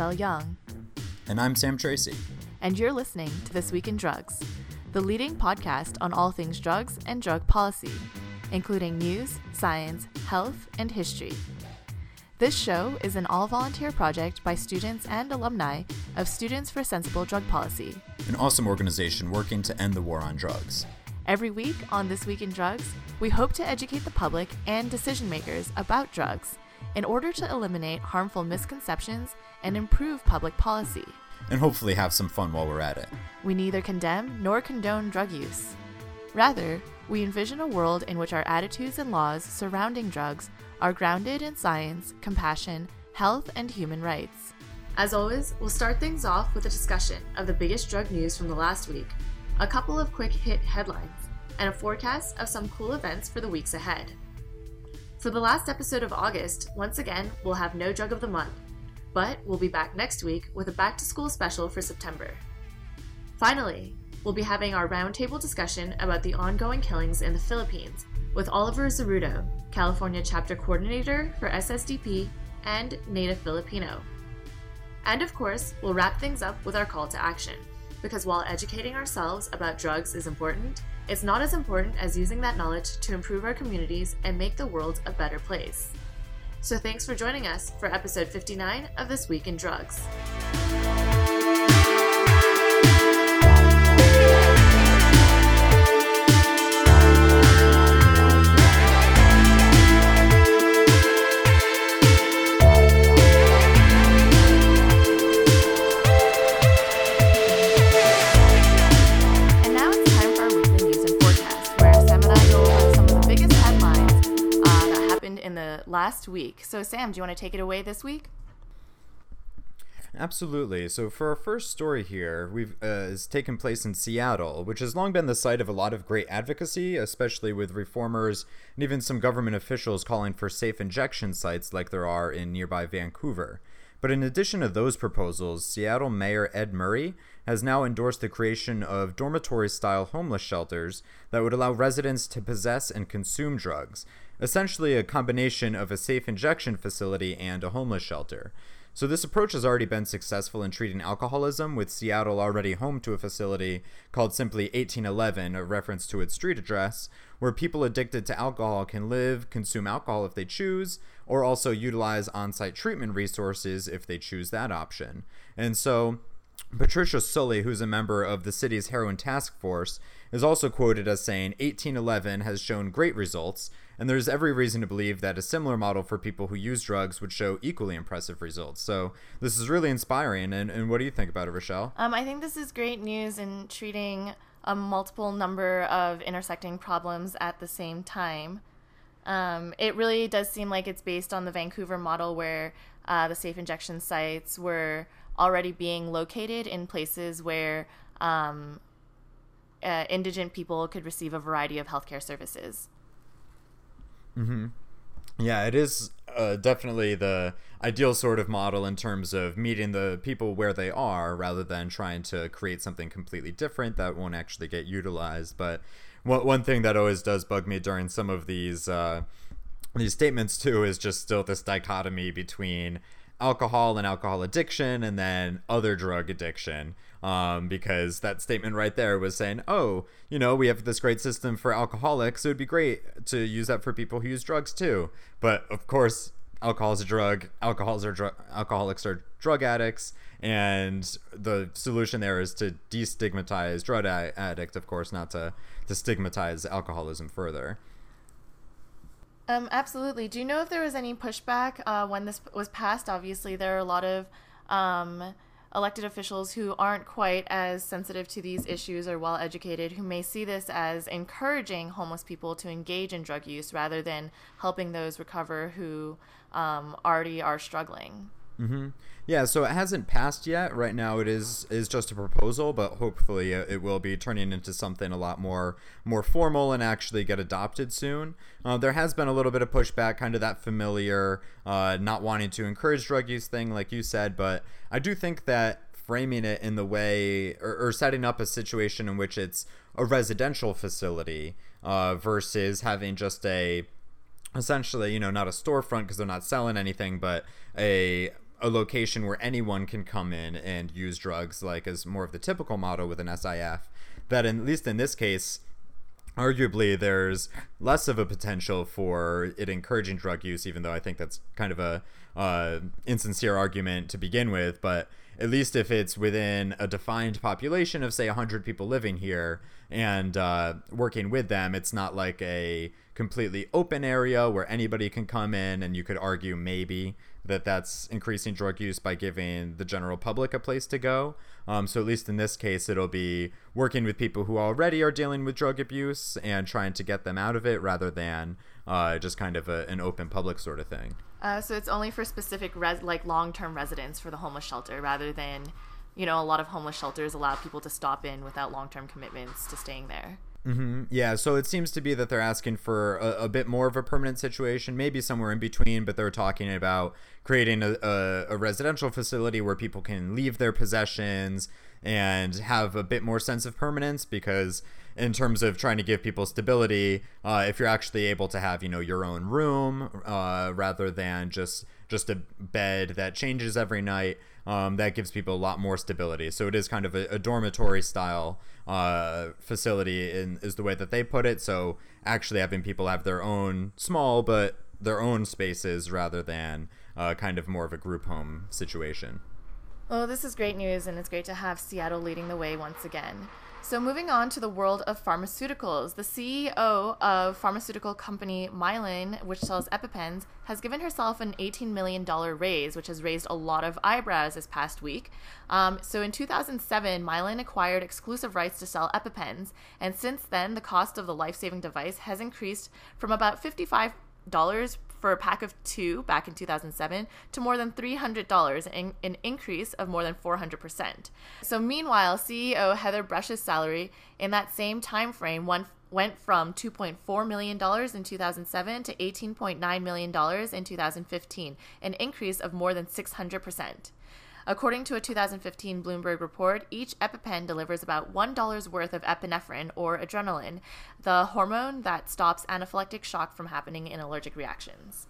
Rachelle Young. And I'm Sam Tracy. And you're listening to This Week in Drugs, the leading podcast on all things drugs and drug policy, including news, science, health, and history. This show is an all volunteer project by students and alumni of Students for Sensible Drug Policy, an awesome organization working to end the war on drugs. Every week on This Week in Drugs, we hope to educate the public and decision makers about drugs in order to eliminate harmful misconceptions and improve public policy. And hopefully have some fun while we're at it. We neither condemn nor condone drug use. Rather, we envision a world in which our attitudes and laws surrounding drugs are grounded in science, compassion, health, and human rights. As always, we'll start things off with a discussion of the biggest drug news from the last week, a couple of quick hit headlines, and a forecast of some cool events for the weeks ahead. For the last episode of August, once again, we'll have no drug of the month, but we'll be back next week with a back to school special for September. Finally, we'll be having our roundtable discussion about the ongoing killings in the Philippines with Oliver Zerrudo, California Chapter Coordinator for SSDP and Native Filipino. And of course, we'll wrap things up with our call to action, because while educating ourselves about drugs is important, it's not as important as using that knowledge to improve our communities and make the world a better place. So thanks for joining us for episode 59 of This Week in Drugs. Last week. So, Sam, do you want to take it away this week? Absolutely. So, for our first story here, we've uh, is taken place in Seattle, which has long been the site of a lot of great advocacy, especially with reformers and even some government officials calling for safe injection sites like there are in nearby Vancouver. But in addition to those proposals, Seattle Mayor Ed Murray has now endorsed the creation of dormitory style homeless shelters that would allow residents to possess and consume drugs, essentially a combination of a safe injection facility and a homeless shelter. So, this approach has already been successful in treating alcoholism, with Seattle already home to a facility called simply 1811, a reference to its street address, where people addicted to alcohol can live, consume alcohol if they choose, or also utilize on site treatment resources if they choose that option. And so, Patricia Sully, who's a member of the city's heroin task force, is also quoted as saying 1811 has shown great results and there's every reason to believe that a similar model for people who use drugs would show equally impressive results. So this is really inspiring. And, and what do you think about it, Rachelle? Um, I think this is great news in treating a multiple number of intersecting problems at the same time. Um, it really does seem like it's based on the Vancouver model where uh, the safe injection sites were already being located in places where um, uh, indigent people could receive a variety of healthcare services. Mm-hmm. Yeah, it is uh, definitely the ideal sort of model in terms of meeting the people where they are rather than trying to create something completely different that won't actually get utilized. But one, one thing that always does bug me during some of these uh, these statements too is just still this dichotomy between alcohol and alcohol addiction and then other drug addiction um, because that statement right there was saying, oh, you know, we have this great system for alcoholics. It would be great to use that for people who use drugs too. But of course, alcohol is a drug. Alcohols are dr- alcoholics are drug addicts, and the solution there is to destigmatize drug addict, of course, not to to stigmatize alcoholism further. Um, absolutely. Do you know if there was any pushback uh, when this was passed? Obviously, there are a lot of um, elected officials who aren't quite as sensitive to these issues or well educated who may see this as encouraging homeless people to engage in drug use rather than helping those recover who um, already are struggling. Mm-hmm. Yeah, so it hasn't passed yet. Right now, it is is just a proposal, but hopefully, it will be turning into something a lot more more formal and actually get adopted soon. Uh, there has been a little bit of pushback, kind of that familiar, uh, not wanting to encourage drug use thing, like you said. But I do think that framing it in the way or, or setting up a situation in which it's a residential facility uh, versus having just a essentially, you know, not a storefront because they're not selling anything, but a a location where anyone can come in and use drugs, like as more of the typical model with an SIF. That in, at least in this case, arguably there's less of a potential for it encouraging drug use, even though I think that's kind of a uh, insincere argument to begin with. But at least if it's within a defined population of say 100 people living here and uh, working with them, it's not like a completely open area where anybody can come in and you could argue maybe that that's increasing drug use by giving the general public a place to go. Um, so at least in this case, it'll be working with people who already are dealing with drug abuse and trying to get them out of it rather than uh, just kind of a, an open public sort of thing. Uh, so it's only for specific res- like long-term residents for the homeless shelter rather than, you know, a lot of homeless shelters allow people to stop in without long-term commitments to staying there. Mm-hmm. Yeah, so it seems to be that they're asking for a, a, bit more of a permanent situation, maybe somewhere in between, but they're talking about creating a, a, a, residential facility where people can leave their possessions and have a bit more sense of permanence because in terms of trying to give people stability uh, if you're actually able to have you know your own room uh, rather than just just a bed that changes every night um, that gives people a lot more stability so it is kind of a, a dormitory style uh, facility in, is the way that they put it. So actually having people have their own small but their own spaces rather than uh, kind of more of a group home situation. Well, this is great news, and it's great to have Seattle leading the way once again. So, moving on to the world of pharmaceuticals, the CEO of pharmaceutical company Mylan, which sells EpiPens, has given herself an $18 million raise, which has raised a lot of eyebrows this past week. Um, so, in 2007, Mylan acquired exclusive rights to sell EpiPens, and since then, the cost of the life saving device has increased from about $55 for a pack of two back in 2007 to more than $300, an, an increase of more than 400%. So meanwhile, CEO Heather Bresch's salary in that same time frame went went from $2.4 million in 2007 to $18.9 million in 2015, an increase of more than 600%. According to a 2015 Bloomberg report, each EpiPen delivers about $1 worth of epinephrine or adrenaline, the hormone that stops anaphylactic shock from happening in allergic reactions.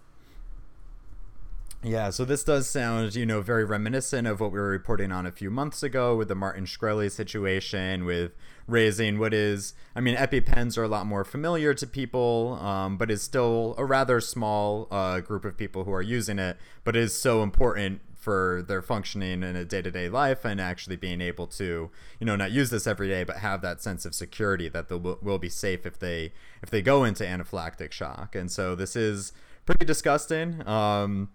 Yeah, so this does sound, you know, very reminiscent of what we were reporting on a few months ago with the Martin Shkreli situation, with raising what is, I mean, EpiPens are a lot more familiar to people, um, but is still a rather small uh, group of people who are using it, but is so important for their functioning in a day-to-day life and actually being able to you know not use this every day but have that sense of security that they will, be safe if they if they go into anaphylactic shock. And so this is pretty disgusting um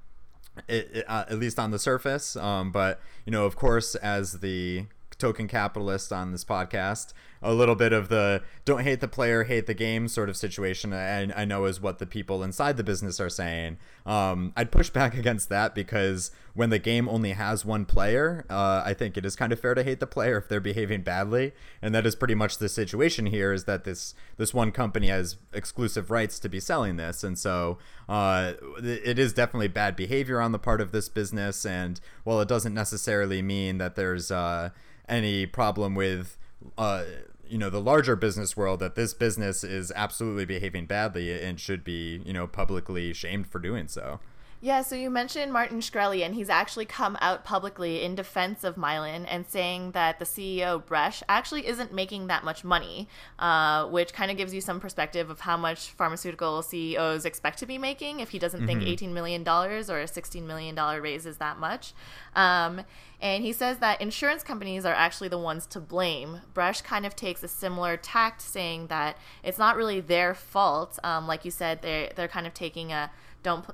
it, it, uh, at least on the surface. Um but you know of course as the token capitalist on this podcast a little bit of the don't hate the player, hate the game sort of situation. I, I know is what the people inside the business are saying. Um, I'd push back against that because when the game only has one player, uh, I think it is kind of fair to hate the player if they're behaving badly, and that is pretty much the situation here. Is that this this one company has exclusive rights to be selling this, and so uh, it is definitely bad behavior on the part of this business. And while it doesn't necessarily mean that there's uh, any problem with uh, you know the larger business world that this business is absolutely behaving badly and should be you know publicly shamed for doing so yeah, so you mentioned Martin Shkreli, and he's actually come out publicly in defense of Mylan and saying that the CEO, Bresch, actually isn't making that much money, uh, which kind of gives you some perspective of how much pharmaceutical CEOs expect to be making if he doesn't mm-hmm. think $18 million or a $16 million raise is that much. Um, and he says that insurance companies are actually the ones to blame. Bresch kind of takes a similar tact, saying that it's not really their fault. Um, like you said, they're, they're kind of taking a don't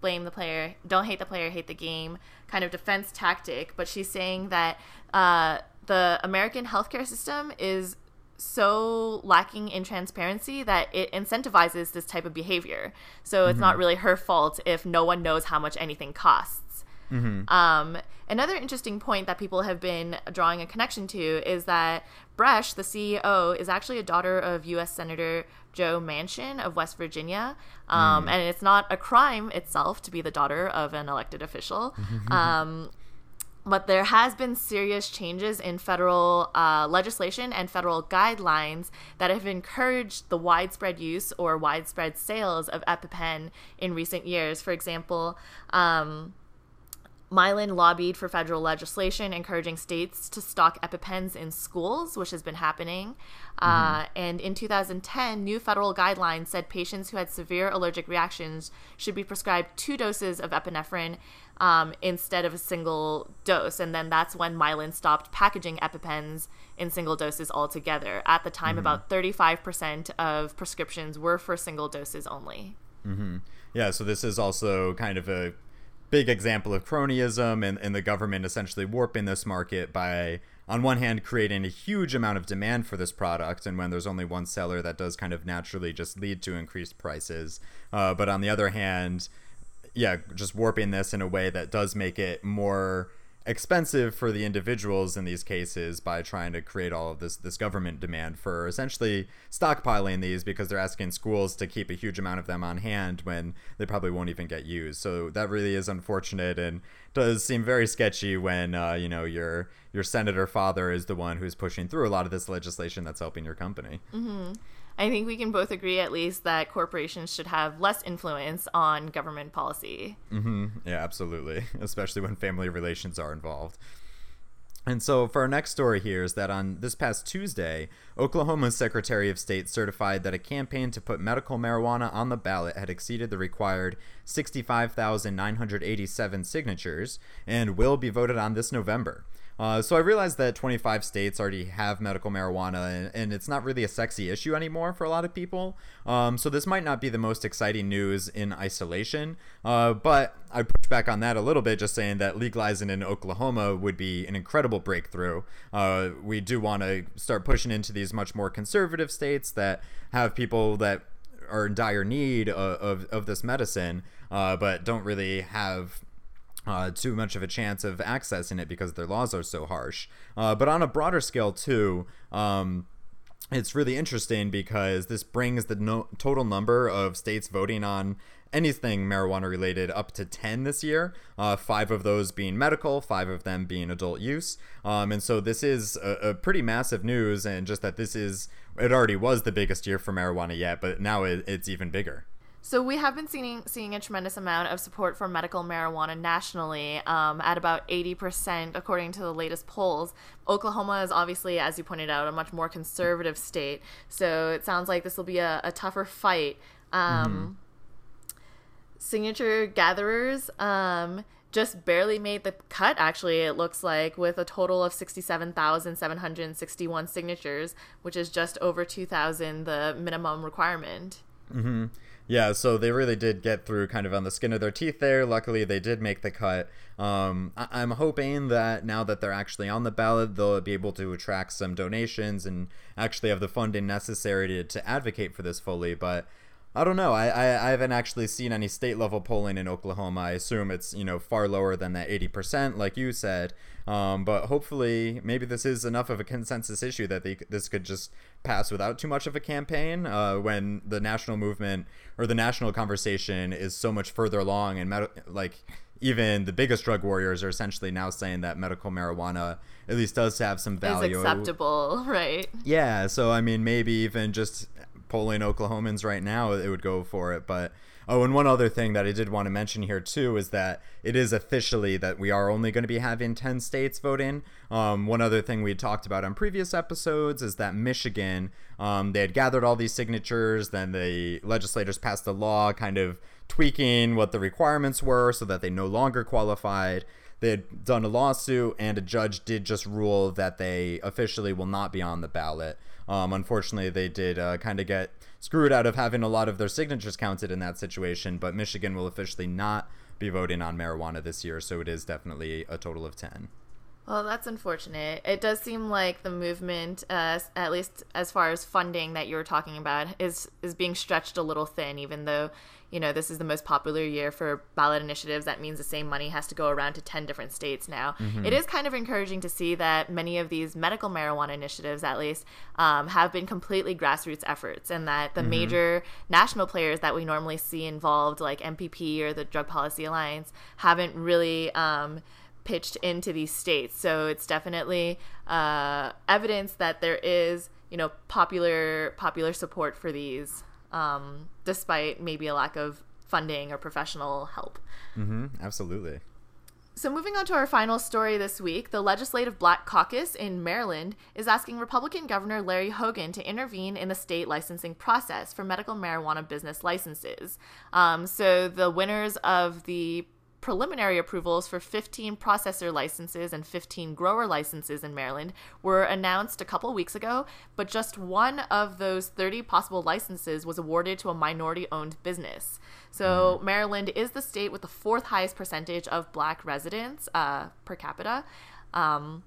blame the player, don't hate the player, hate the game kind of defense tactic. But she's saying that uh, the American healthcare system is so lacking in transparency that it incentivizes this type of behavior. So it's mm-hmm. not really her fault if no one knows how much anything costs. Mm-hmm. Um, another interesting point that people have been drawing a connection to is that Bresch, the CEO, is actually a daughter of U.S. Senator Joe Manchin of West Virginia. Um, mm. And it's not a crime itself to be the daughter of an elected official. um, but there has been serious changes in federal uh, legislation and federal guidelines that have encouraged the widespread use or widespread sales of EpiPen in recent years. For example, um, Mylan lobbied for federal legislation encouraging states to stock EpiPens in schools, which has been happening. Uh, and in 2010, new federal guidelines said patients who had severe allergic reactions should be prescribed two doses of epinephrine um, instead of a single dose. And then that's when Mylan stopped packaging EpiPens in single doses altogether. At the time, about 35% of prescriptions were for single doses only. Yeah, so this is also kind of a big example of cronyism and, and the government essentially warping this market by, on one hand, creating a huge amount of demand for this product. And when there's only one seller, that does kind of naturally just lead to increased prices. Uh, but on the other hand, yeah, just warping this in a way that does make it more expensive for the individuals in these cases by trying to create all of this this government demand for essentially stockpiling these because they're asking schools to keep a huge amount of them on hand when they probably won't even get used. So that really is unfortunate and does seem very sketchy when uh, you know your your senator father is the one who's pushing through a lot of this legislation that's helping your company. I think we can both agree, at least, that corporations should have less influence on government policy. hmm Yeah, absolutely. Especially when family relations are involved. And so, for our next story here is that on this past Tuesday, Oklahoma's Secretary of State certified that a campaign to put medical marijuana on the ballot had exceeded the required 65,987 signatures and will be voted on this November. Uh, so I realized that 25 states already have medical marijuana, and, and it's not really a sexy issue anymore for a lot of people. Um, so this might not be the most exciting news in isolation, uh, but I push back on that a little bit, just saying that legalizing in Oklahoma would be an incredible breakthrough. Uh, we do want to start pushing into these much more conservative states that have people that are in dire need of, of, of this medicine, uh, but don't really have uh, too much of a chance of accessing it because their laws are so harsh. Uh, but on a broader scale, too, um, it's really interesting because this brings the no- total number of states voting on anything marijuana related up to 10 this year uh, five of those being medical five of them being adult use um, and so this is a, a pretty massive news and just that this is it already was the biggest year for marijuana yet but now it, it's even bigger So we have been seeing seeing a tremendous amount of support for medical marijuana nationally, um, at about eighty percent, according to the latest polls. Oklahoma is obviously, as you pointed out, a much more conservative state, so it sounds like this will be a, a tougher fight. Um, Signature gatherers um, just barely made the cut. Actually, it looks like with a total of sixty-seven thousand seven hundred sixty-one signatures, which is just over two thousand, the minimum requirement. Yeah, so they really did get through kind of on the skin of their teeth there. Luckily, they did make the cut. Um, I- I'm hoping that now that they're actually on the ballot, they'll be able to attract some donations and actually have the funding necessary to, to advocate for this fully. But I don't know. I, I, I haven't actually seen any state level polling in Oklahoma. I assume it's you know far lower than that 80%, like you said. Um, but hopefully, maybe this is enough of a consensus issue that they, this could just pass without too much of a campaign. Uh, when the national movement or the national conversation is so much further along, and med- like even the biggest drug warriors are essentially now saying that medical marijuana at least does have some value. Is acceptable, right? Yeah, so I mean, maybe even just polling Oklahomans right now, it would go for it. But oh, and one other thing that I did want to mention here too is that it is officially that we are only going to be having ten states voting. Um, one other thing we talked about on previous episodes is that Michigan, um, they had gathered all these signatures, then the legislators passed a law, kind of tweaking what the requirements were so that they no longer qualified. They had done a lawsuit, and a judge did just rule that they officially will not be on the ballot. Um, unfortunately, they did uh, kind of get screwed out of having a lot of their signatures counted in that situation, but Michigan will officially not be voting on marijuana this year, so it is definitely a total of 10. Well, that's unfortunate. It does seem like the movement, uh, at least as far as funding that you were talking about, is is being stretched a little thin. Even though, you know, this is the most popular year for ballot initiatives, that means the same money has to go around to ten different states now. It is kind of encouraging to see that many of these medical marijuana initiatives, at least, um, have been completely grassroots efforts, and that the major national players that we normally see involved, like MPP or the Drug Policy Alliance, haven't really. Um, pitched into these states. So it's definitely uh, evidence that there is, you know, popular popular support for these, um, despite maybe a lack of funding or professional help. Mm-hmm, absolutely. So, moving on to our final story this week, the Legislative Black Caucus in Maryland is asking Republican Governor Larry Hogan to intervene in the state licensing process for medical marijuana business licenses. Um, so, the winners of the preliminary approvals for 15 processor licenses and 15 grower licenses in Maryland were announced a couple weeks ago, but just one of those 30 possible licenses was awarded to a minority owned business. So, mm. Maryland is the state with the fourth highest percentage of black residents uh, per capita. Um,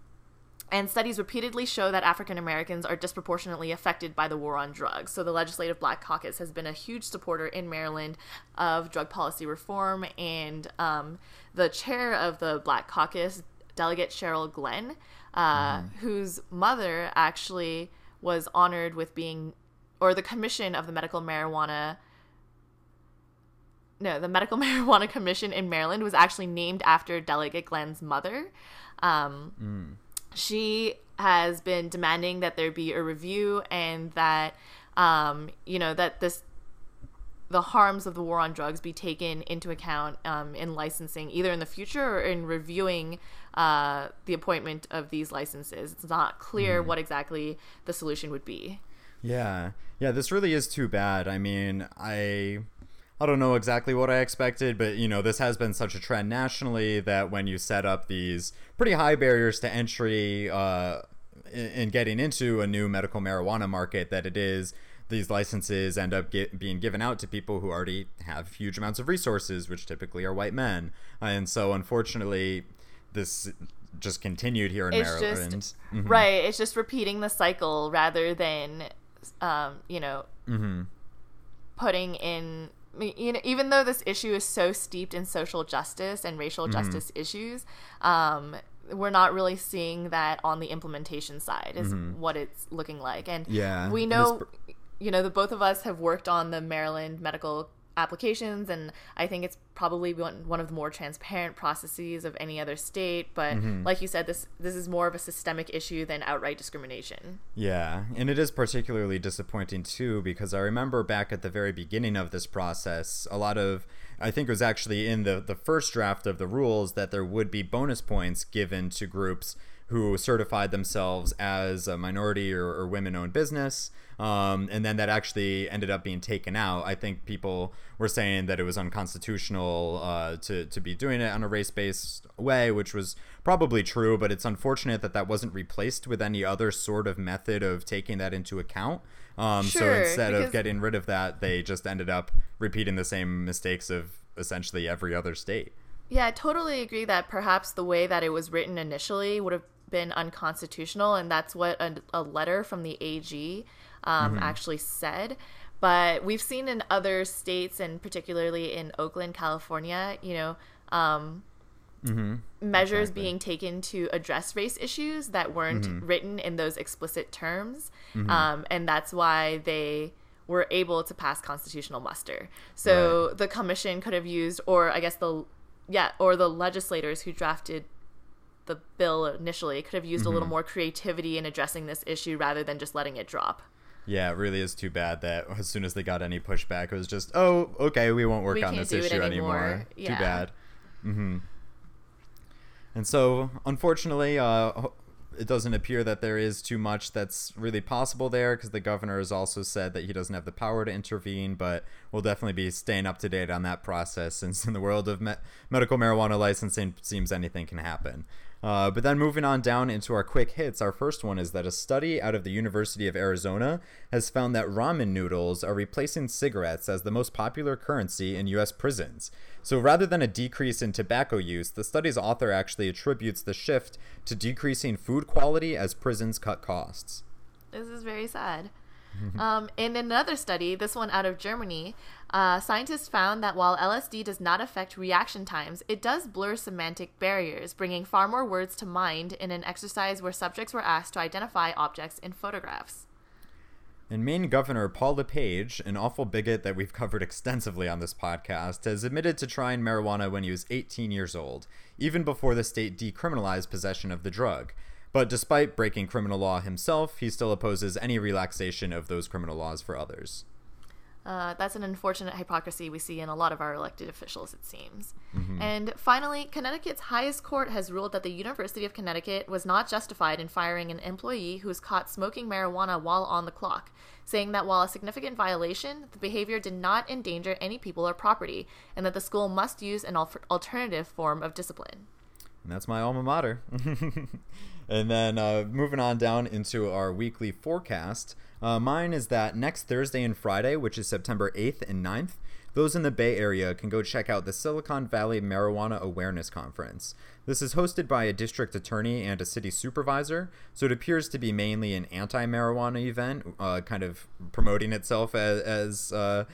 and studies repeatedly show that African Americans are disproportionately affected by the war on drugs. So, the Legislative Black Caucus has been a huge supporter in Maryland of drug policy reform. And um, the chair of the Black Caucus, Delegate Cheryl Glenn, uh, mm. whose mother actually was honored with being, or the commission of the medical marijuana. No, the Medical Marijuana Commission in Maryland was actually named after Delegate Glenn's mother. Um, mm she has been demanding that there be a review and that um, you know that this the harms of the war on drugs be taken into account um, in licensing, either in the future or in reviewing uh, the appointment of these licenses. It's not clear mm. what exactly the solution would be. Yeah, yeah, this really is too bad. I mean, I I don't know exactly what I expected, but you know, this has been such a trend nationally that when you set up these pretty high barriers to entry uh, in, in getting into a new medical marijuana market, that it is these licenses end up get, being given out to people who already have huge amounts of resources, which typically are white men. And so, unfortunately, this just continued here in it's Maryland. Just, mm-hmm. Right. It's just repeating the cycle rather than, um, you know, mm-hmm. putting in you know, even though this issue is so steeped in social justice and racial mm-hmm. justice issues, um, we're not really seeing that on the implementation side is mm-hmm. what it's looking like. And yeah, we know, you know, the both of us have worked on the Maryland Medical applications and i think it's probably one, one of the more transparent processes of any other state but mm-hmm. like you said this this is more of a systemic issue than outright discrimination yeah and it is particularly disappointing too because i remember back at the very beginning of this process a lot of i think it was actually in the the first draft of the rules that there would be bonus points given to groups who certified themselves as a minority or, or women owned business um, and then that actually ended up being taken out. I think people were saying that it was unconstitutional uh, to to be doing it on a race based way, which was probably true. But it's unfortunate that that wasn't replaced with any other sort of method of taking that into account. Um, sure, so instead of getting rid of that, they just ended up repeating the same mistakes of essentially every other state. Yeah, I totally agree that perhaps the way that it was written initially would have been unconstitutional, and that's what a, a letter from the AG um, mm-hmm. actually said. But we've seen in other states, and particularly in Oakland, California, you know, um, mm-hmm. measures exactly. being taken to address race issues that weren't mm-hmm. written in those explicit terms. Mm-hmm. Um, and that's why they were able to pass constitutional muster. So right. the commission could have used, or I guess the, yeah, or the legislators who drafted the bill initially could have used a little mm-hmm. more creativity in addressing this issue rather than just letting it drop. Yeah, it really is too bad that as soon as they got any pushback, it was just, oh, okay, we won't work we on this issue anymore. anymore. Yeah. Too bad. Mm-hmm. And so, unfortunately, uh, it doesn't appear that there is too much that's really possible there because the governor has also said that he doesn't have the power to intervene, but we'll definitely be staying up to date on that process since in the world of me- medical marijuana licensing, seems anything can happen. Uh, but then moving on down into our quick hits, our first one is that a study out of the University of Arizona has found that ramen noodles are replacing cigarettes as the most popular currency in U.S. prisons. So rather than a decrease in tobacco use, the study's author actually attributes the shift to decreasing food quality as prisons cut costs. This is very sad. um, in another study, this one out of Germany, uh, scientists found that while LSD does not affect reaction times, it does blur semantic barriers, bringing far more words to mind in an exercise where subjects were asked to identify objects in photographs. And Maine Governor Paul LePage, an awful bigot that we've covered extensively on this podcast, has admitted to trying marijuana when he was 18 years old, even before the state decriminalized possession of the drug. But despite breaking criminal law himself, he still opposes any relaxation of those criminal laws for others. Uh, that's an unfortunate hypocrisy we see in a lot of our elected officials, it seems. Mm-hmm. And finally, Connecticut's highest court has ruled that the University of Connecticut was not justified in firing an employee who was caught smoking marijuana while on the clock, saying that while a significant violation, the behavior did not endanger any people or property, and that the school must use an al- alternative form of discipline. And that's my alma mater. and then uh, moving on down into our weekly forecast. Uh, mine is that next Thursday and Friday, which is September 8th and 9th, those in the Bay Area can go check out the Silicon Valley Marijuana Awareness Conference. This is hosted by a district attorney and a city supervisor, so it appears to be mainly an anti marijuana event, uh, kind of promoting itself as, as uh,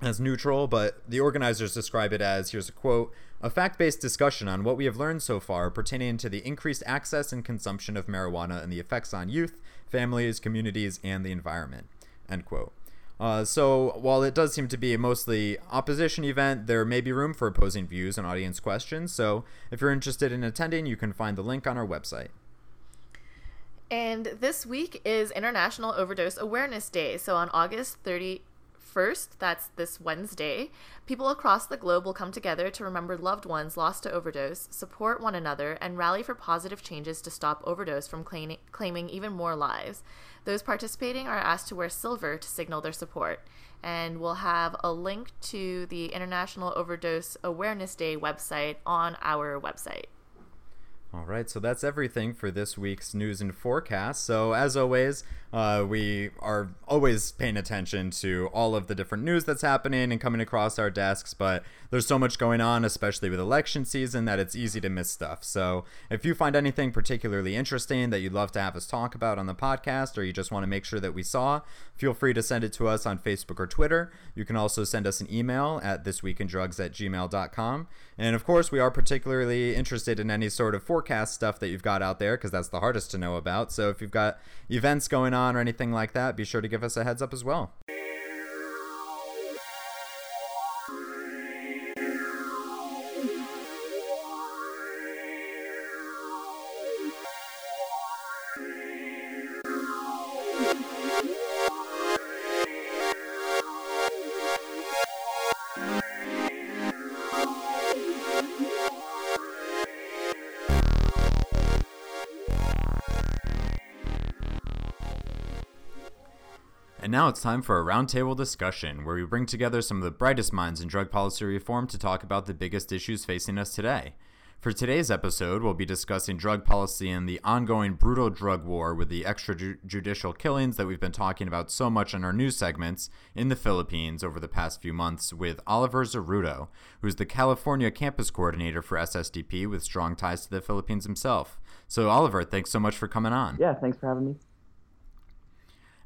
as neutral, but the organizers describe it as here's a quote a fact based discussion on what we have learned so far pertaining to the increased access and consumption of marijuana and the effects on youth, families, communities, and the environment. End quote. Uh, so, while it does seem to be a mostly opposition event, there may be room for opposing views and audience questions. So, if you're interested in attending, you can find the link on our website. And this week is International Overdose Awareness Day. So, on August 30, 1st, that's this Wednesday, people across the globe will come together to remember loved ones lost to overdose, support one another, and rally for positive changes to stop overdose from claim- claiming even more lives. Those participating are asked to wear silver to signal their support. And we'll have a link to the International Overdose Awareness Day website on our website. All right, so that's everything for this week's news and forecast. So, as always, uh, we are always paying attention to all of the different news that's happening and coming across our desks, but there's so much going on, especially with election season, that it's easy to miss stuff. So, if you find anything particularly interesting that you'd love to have us talk about on the podcast, or you just want to make sure that we saw, feel free to send it to us on Facebook or Twitter. You can also send us an email at thisweekindrugs at gmail.com. And of course, we are particularly interested in any sort of forecast stuff that you've got out there because that's the hardest to know about. So if you've got events going on or anything like that, be sure to give us a heads up as well. And now it's time for a roundtable discussion where we bring together some of the brightest minds in drug policy reform to talk about the biggest issues facing us today. For today's episode, we'll be discussing drug policy and the ongoing brutal drug war with the extrajudicial killings that we've been talking about so much in our news segments in the Philippines over the past few months with Oliver Zerrudo, who's the California campus coordinator for SSDP with strong ties to the Philippines himself. So, Oliver, thanks so much for coming on. Yeah, thanks for having me.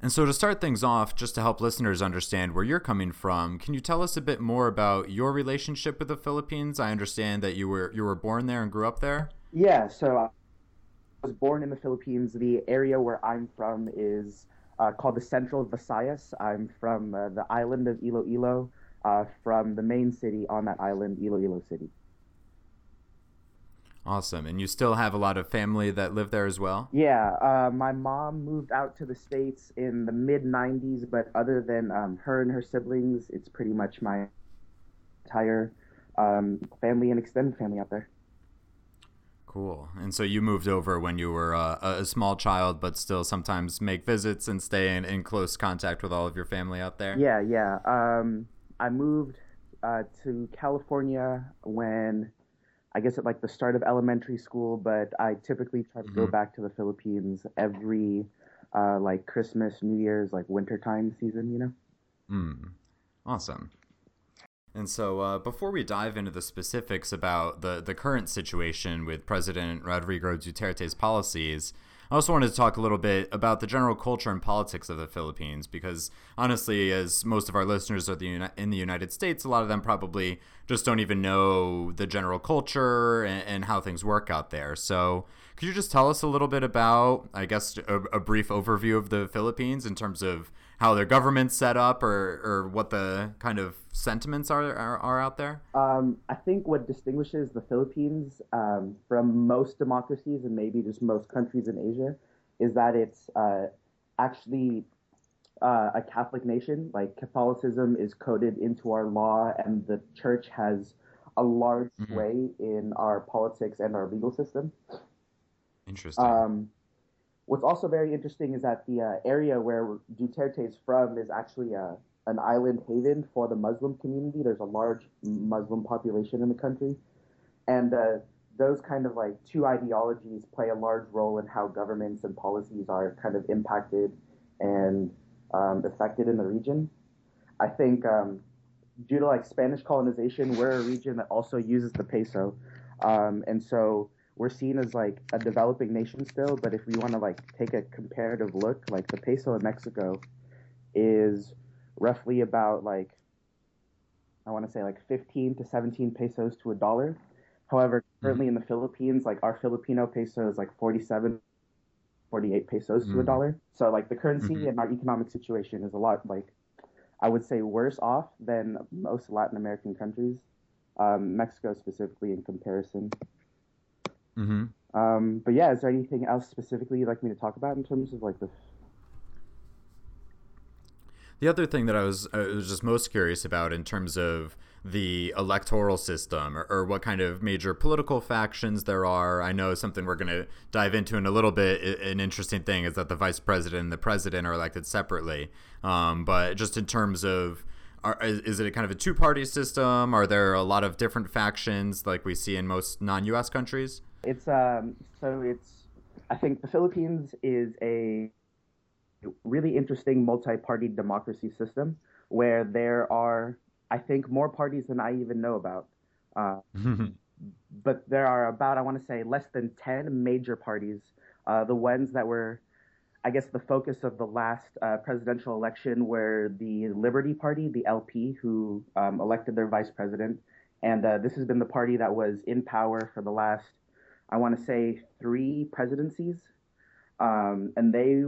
And so, to start things off, just to help listeners understand where you're coming from, can you tell us a bit more about your relationship with the Philippines? I understand that you were you were born there and grew up there. Yeah, so I was born in the Philippines. The area where I'm from is uh, called the Central Visayas. I'm from uh, the island of Iloilo, uh, from the main city on that island, Iloilo City. Awesome. And you still have a lot of family that live there as well? Yeah. Uh, my mom moved out to the States in the mid 90s, but other than um, her and her siblings, it's pretty much my entire um, family and extended family out there. Cool. And so you moved over when you were uh, a small child, but still sometimes make visits and stay in, in close contact with all of your family out there? Yeah, yeah. Um, I moved uh, to California when I guess at like the start of elementary school, but I typically try to mm-hmm. go back to the Philippines every uh, like Christmas, New Year's, like wintertime season, you know? Mm. Awesome. And so, uh, before we dive into the specifics about the, the current situation with President Rodrigo Duterte's policies, I also wanted to talk a little bit about the general culture and politics of the Philippines because honestly, as most of our listeners are the in the United States, a lot of them probably just don't even know the general culture and, and how things work out there. So, could you just tell us a little bit about, I guess, a, a brief overview of the Philippines in terms of how their government's set up or, or what the kind of sentiments are, are, are out there? Um, I think what distinguishes the Philippines um, from most democracies and maybe just most countries in Asia is that it's uh, actually uh, a Catholic nation. Like Catholicism is coded into our law, and the church has a large mm-hmm. sway in our politics and our legal system. Interesting. Um, what's also very interesting is that the uh, area where Duterte is from is actually a, uh, an island haven for the Muslim community. There's a large Muslim population in the country, and uh, those kind of like two ideologies play a large role in how governments and policies are kind of impacted and um, affected in the region. I think um, due to like Spanish colonization, we're a region that also uses the peso, um, and so we're seen as like a developing nation still. But if we want to like take a comparative look, like the peso in Mexico is roughly about like I want to say like 15 to 17 pesos to a dollar. However, mm-hmm. currently mm-hmm. in the Philippines, like our Filipino peso is like 47, 48 pesos mm-hmm. to a mm-hmm. dollar. So like the currency mm-hmm. and our economic situation is a lot like I would say worse off than most Latin American countries, um, Mexico specifically in comparison. Mm-hmm. Um, but yeah, is there anything else specifically you'd like me to talk about in terms of like the the other thing that I was, I was just most curious about in terms of the electoral system or, or, what kind of major political factions there are. I know something we're going to dive into in a little bit. An interesting thing is that the vice president and the president are elected separately. Um, but just in terms of, are, is it a kind of a two party system? Are there a lot of different factions like we see in most non US countries? It's um, so it's, I think the Philippines is a really interesting multi party democracy system where there are I think more parties than I even know about. Uh, but there are about, I want to say, less than 10 major parties. Uh, the ones that were, I guess, the focus of the last uh, presidential election were the Liberty Party, the LP, who um, elected their vice president. And uh, this has been the party that was in power for the last, I want to say, three presidencies. Um, and they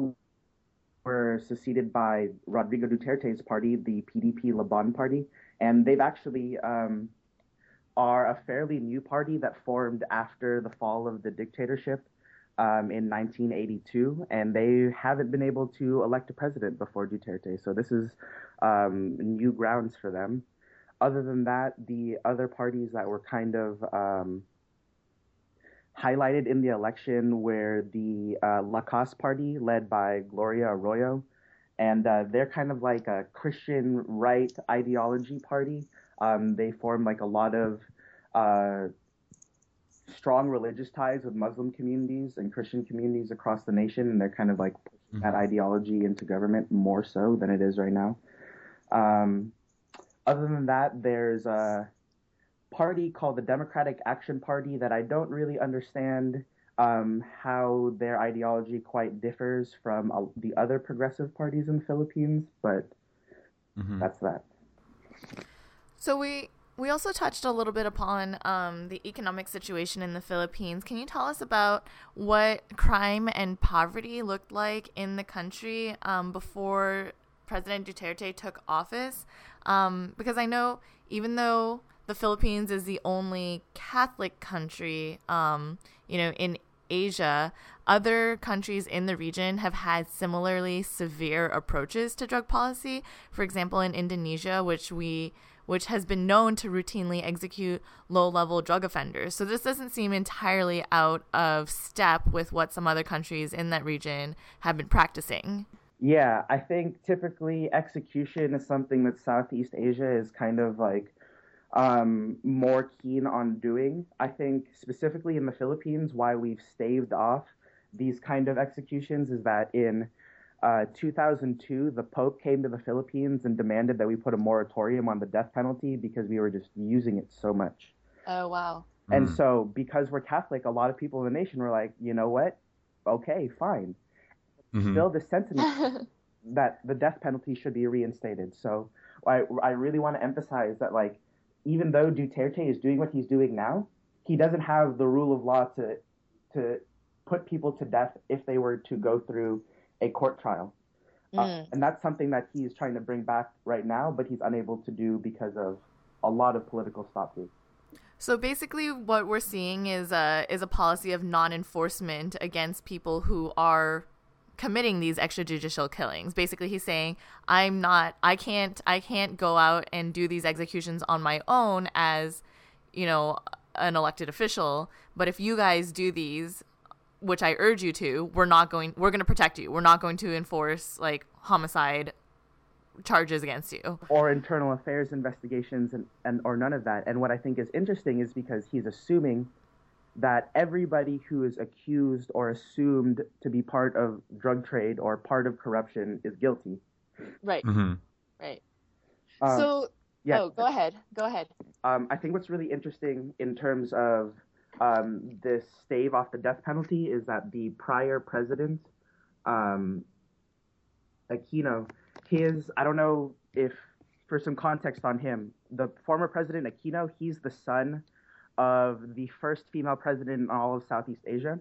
were succeeded by Rodrigo Duterte's party, the PDP Laban Party and they've actually um, are a fairly new party that formed after the fall of the dictatorship um, in 1982, and they haven't been able to elect a president before Duterte. So this is um, new grounds for them. Other than that, the other parties that were kind of um, highlighted in the election where the uh, party, led by Gloria Arroyo, and uh, they're kind of like a Christian right ideology party. Um, they form like a lot of uh, strong religious ties with Muslim communities and Christian communities across the nation, and they're kind of like pushing mm-hmm. that ideology into government more so than it is right now. Um, other than that, there's a party called the Democratic Action Party that I don't really understand um, how their ideology quite differs from uh, the other progressive parties in the Philippines, but mm-hmm. that's that. So we we also touched a little bit upon um, the economic situation in the Philippines. Can you tell us about what crime and poverty looked like in the country um, before President Duterte took office? Um, because I know even though the Philippines is the only Catholic country, um, you know, in Asia, other countries in the region have had similarly severe approaches to drug policy. For example, in Indonesia, which we which has been known to routinely execute low-level drug offenders. So this doesn't seem entirely out of step with what some other countries in that region have been practicing. Yeah, I think typically execution is something that Southeast Asia is kind of like um, more keen on doing. I think specifically in the Philippines, why we've staved off these kind of executions is that in uh, 2002, the Pope came to the Philippines and demanded that we put a moratorium on the death penalty because we were just using it so much. Oh, wow. And mm. so, because we're Catholic, a lot of people in the nation were like, you know what? Okay, fine. Mm-hmm. Still, the sentiment that the death penalty should be reinstated. So, I, I really want to emphasize that, like, even though Duterte is doing what he's doing now, he doesn't have the rule of law to to put people to death if they were to go through a court trial. Uh, mm. Uh, and that's something that he's trying to bring back right now, but he's unable to do because of a lot of political stopgates. So basically, what we're seeing is a is a policy of non enforcement against people who are committing these extrajudicial killings. Basically, he's saying, "I'm not. I can't. I can't go out and do these executions on my own as, you know, an elected official. But if you guys do these, which I urge you to, we're not going. We're going to protect you. We're not going to enforce like homicide charges against you or internal affairs investigations and, and or none of that and what i think is interesting is because he's assuming that everybody who is accused or assumed to be part of drug trade or part of corruption is guilty. Right. Mm-hmm. right. Um, so yeah. oh go ahead. Go ahead. Um, i think what's really interesting in terms of um, this stave off the death penalty is that the prior president um, aquino his i don't know if for some context on him the former president aquino he's the son of the first female president in all of southeast asia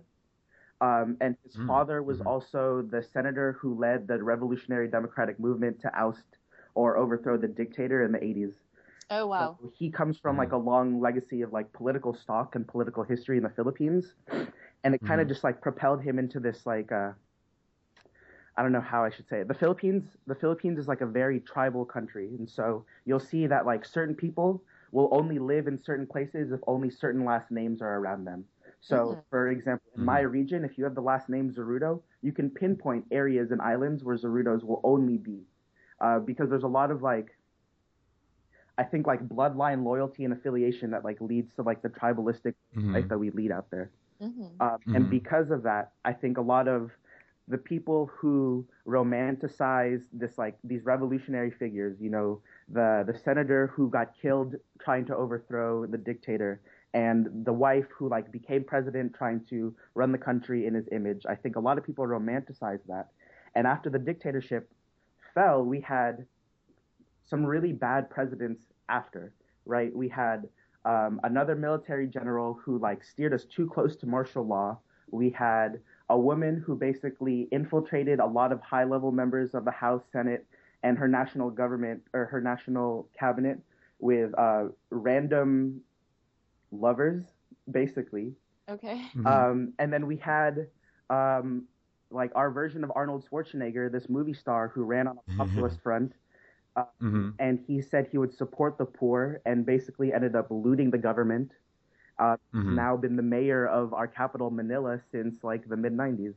um, and his Mm, father was mhm. also the senator who led the revolutionary democratic movement to oust or overthrow the dictator in the 80s oh wow so he comes from like a long legacy of like political stock and political history in the Philippines, and it kind of Mhm. just like propelled him into this like uh, I don't know how I should say it. The Philippines, the Philippines is like a very tribal country, and so you'll see that like certain people will only live in certain places if only certain last names are around them. So, Mhm. for example, in my region, if you have the last name Zerrudo, you can pinpoint areas and islands where Zerrudos will only be, uh, because there's a lot of like I think like bloodline loyalty and affiliation that like leads to like the tribalistic Mhm. life that we lead out there. mm-hmm. Um, And Mhm. because of that, I think a lot of the people who romanticize this like these revolutionary figures, you know, the the senator who got killed trying to overthrow the dictator and the wife who like became president trying to run the country in his image. I think a lot of people romanticize that. And after the dictatorship fell, we had some really bad presidents after, right? We had um, another military general who like steered us too close to martial law. We had a woman who basically infiltrated a lot of high level members of the House, Senate, and her national government or her national cabinet with uh, random lovers, basically. okay Mhm. Um, and then we had um, like our version of Arnold Schwarzenegger, this movie star who ran on a populist front Mhm. and he said he would support the poor and basically ended up looting the government. Uh, Mhm. Now been the mayor of our capital, Manila, since like the mid 90s.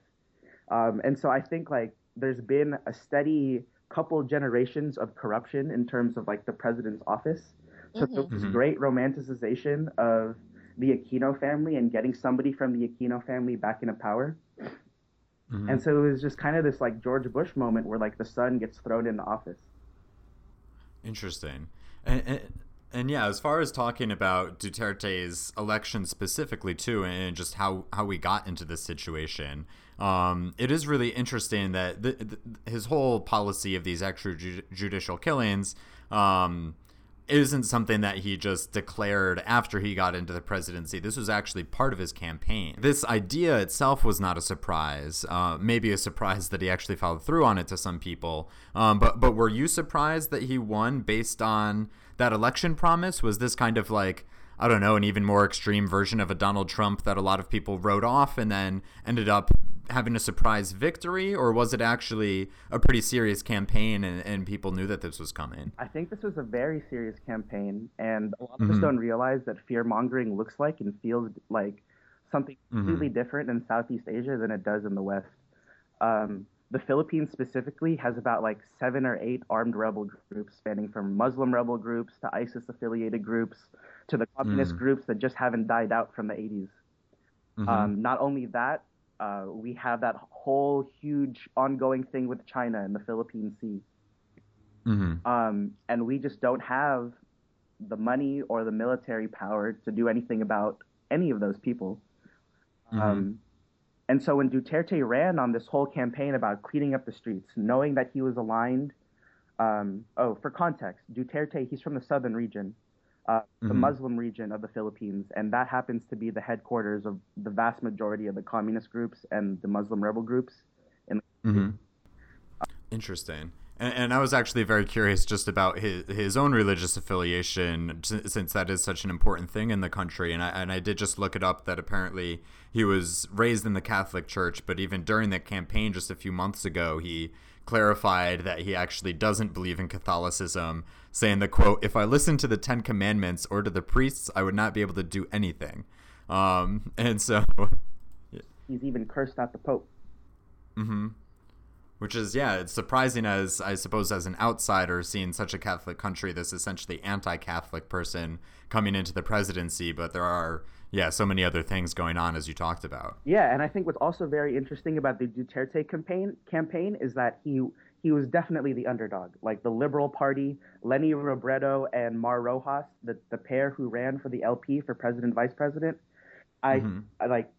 Um, and so I think like there's been a steady couple generations of corruption in terms of like the president's office. So there was this Mhm. great romanticization of the Aquino family and getting somebody from the Aquino family back into power. Mhm. And so it was just kind of this like George Bush moment where like the son gets thrown into office. Interesting. And, and, and yeah, as far as talking about Duterte's election specifically too, and just how, how we got into this situation, um, it is really interesting that the, the, his whole policy of these extrajudicial killings um, isn't something that he just declared after he got into the presidency. This was actually part of his campaign. This idea itself was not a surprise. Uh, maybe a surprise that he actually followed through on it to some people. Um, but but were you surprised that he won based on that election promise? Was this kind of like I don't know, an even more extreme version of a Donald Trump that a lot of people wrote off and then ended up having a surprise victory, or was it actually a pretty serious campaign and, and people knew that this was coming? I think this was a very serious campaign, and a lot of us Mhm. don't realize that fear mongering looks like and feels like something completely different in Southeast Asia than it does in the West. Um, the Philippines specifically has about like seven or eight armed rebel groups, spanning from Muslim rebel groups to ISIS affiliated groups to the communist Mm. groups that just haven't died out from the 80s. Mhm. Um, not only that, uh, we have that whole huge ongoing thing with China in the Philippine Sea. Mhm. Um, and we just don't have the money or the military power to do anything about any of those people. Mhm. Um, and so when Duterte ran on this whole campaign about cleaning up the streets, knowing that he was aligned, um, oh, for context, Duterte, he's from the southern region, uh, the Mhm. Muslim region of the Philippines, and that happens to be the headquarters of the vast majority of the communist groups and the Muslim rebel groups. hmm Interesting. And, and, I was actually very curious just about his his own religious affiliation, since that is such an important thing in the country. And I and I did just look it up that apparently he was raised in the Catholic Church, but even during the campaign just a few months ago, he clarified that he actually doesn't believe in Catholicism, saying the quote, "If I listened to the Ten Commandments or to the priests, I would not be able to do anything." Um, and so he's even cursed out the Pope. Mm-hmm. Which is yeah, it's surprising as I suppose as an outsider seeing such a Catholic country, this essentially anti-Catholic person coming into the presidency, but there are yeah so many other things going on as you talked about. Yeah, and I think what's also very interesting about the Duterte campaign campaign is that he he was definitely the underdog. Like the Liberal Party, Leni Robredo and Mar Roxas, the the pair who ran for the LP for president vice president. I, mm-hmm. I like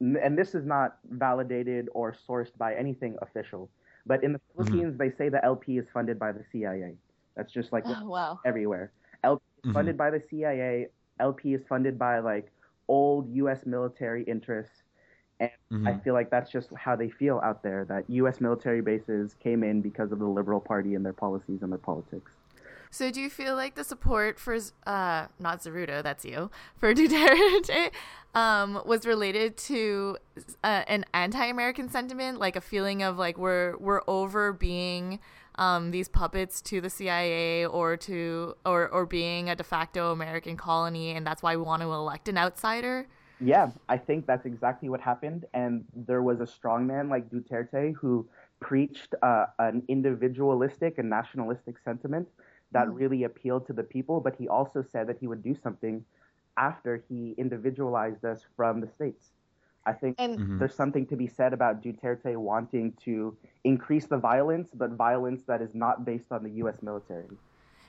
and this is not validated or sourced by anything official, but in the mm-hmm. Philippines, mm-hmm. they say the LP is funded by the CIA. That's just like oh, wow. everywhere. LP is mm-hmm. funded by the CIA. LP is funded by like old U.S. military interests. And mm-hmm. I feel like that's just how they feel out there that U.S. military bases came in because of the Liberal Party and their policies and their politics. So do you feel like the support for uh not Zerrudo, that's you, for Duterte um was related to uh, an anti-American sentiment, like a feeling of like we're we're over being um, these puppets to the CIA or to or or being a de facto American colony, and that's why we want to elect an outsider. Yeah, I think that's exactly what happened, and there was a strongman like Duterte who preached uh, an individualistic and nationalistic sentiment that mm. really appealed to the people, but he also said that he would do something after he individualized us from the states. I think and, mm-hmm. there's something to be said about Duterte wanting to increase the violence, but violence that is not based on the U.S. military.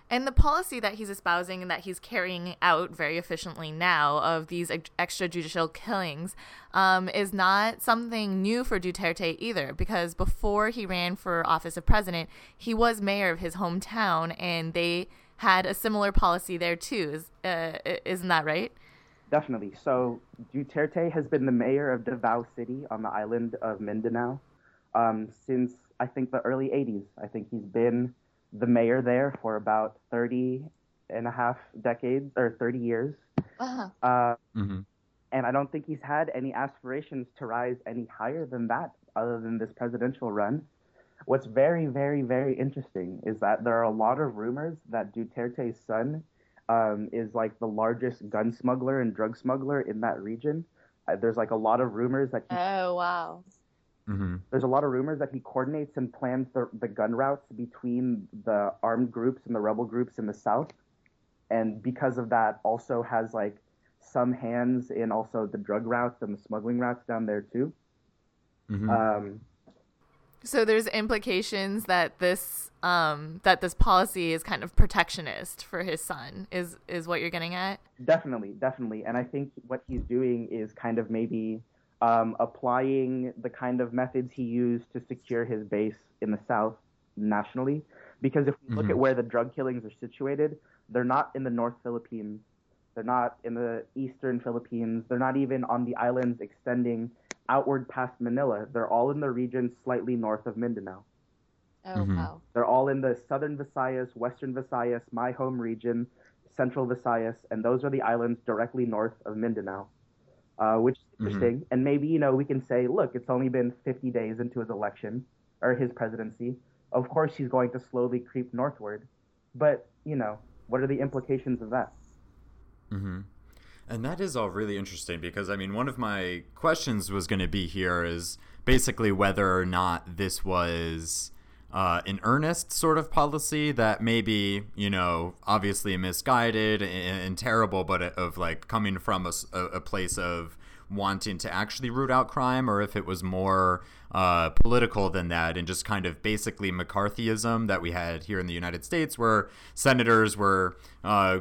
And the policy that he's espousing and that he's carrying out very efficiently now of these extrajudicial killings um, is not something new for Duterte either, because before he ran for office of president, he was mayor of his hometown, and they had a similar policy there too. Is, uh, isn't that right? Definitely. So Duterte has been the mayor of Davao City on the island of Mindanao um, since I think the early 80s. I think he's been the mayor there for about 30 and a half decades or 30 years. Uh-huh. Uh, mm-hmm. And I don't think he's had any aspirations to rise any higher than that other than this presidential run. What's very, very, very interesting is that there are a lot of rumors that Duterte's son um, is like the largest gun smuggler and drug smuggler in that region. Uh, there's like a lot of rumors that. He, oh wow! Mm-hmm. There's a lot of rumors that he coordinates and plans the, the gun routes between the armed groups and the rebel groups in the south, and because of that, also has like some hands in also the drug routes and the smuggling routes down there too. Mm-hmm. Um, so there's implications that this um, that this policy is kind of protectionist for his son. Is is what you're getting at? Definitely, definitely. And I think what he's doing is kind of maybe um, applying the kind of methods he used to secure his base in the South nationally. Because if we look mm-hmm. at where the drug killings are situated, they're not in the North Philippines, they're not in the Eastern Philippines, they're not even on the islands extending outward past Manila. They're all in the region slightly north of Mindanao. Oh, mm-hmm. wow. They're all in the southern Visayas, western Visayas, my home region, central Visayas, and those are the islands directly north of Mindanao uh, which is mm-hmm. interesting. And maybe you know we can say, look, it's only been 50 days into his election or his presidency. Of course, he's going to slowly creep northward, but you know, what are the implications of that? Mm-hmm. And that is all really interesting because I mean, one of my questions was going to be here is basically whether or not this was uh, an earnest sort of policy that maybe you know obviously misguided and, and terrible, but of like coming from a, a, place of wanting to actually root out crime, or if it was more uh, political than that and just kind of basically McCarthyism that we had here in the United States, where senators were. Uh,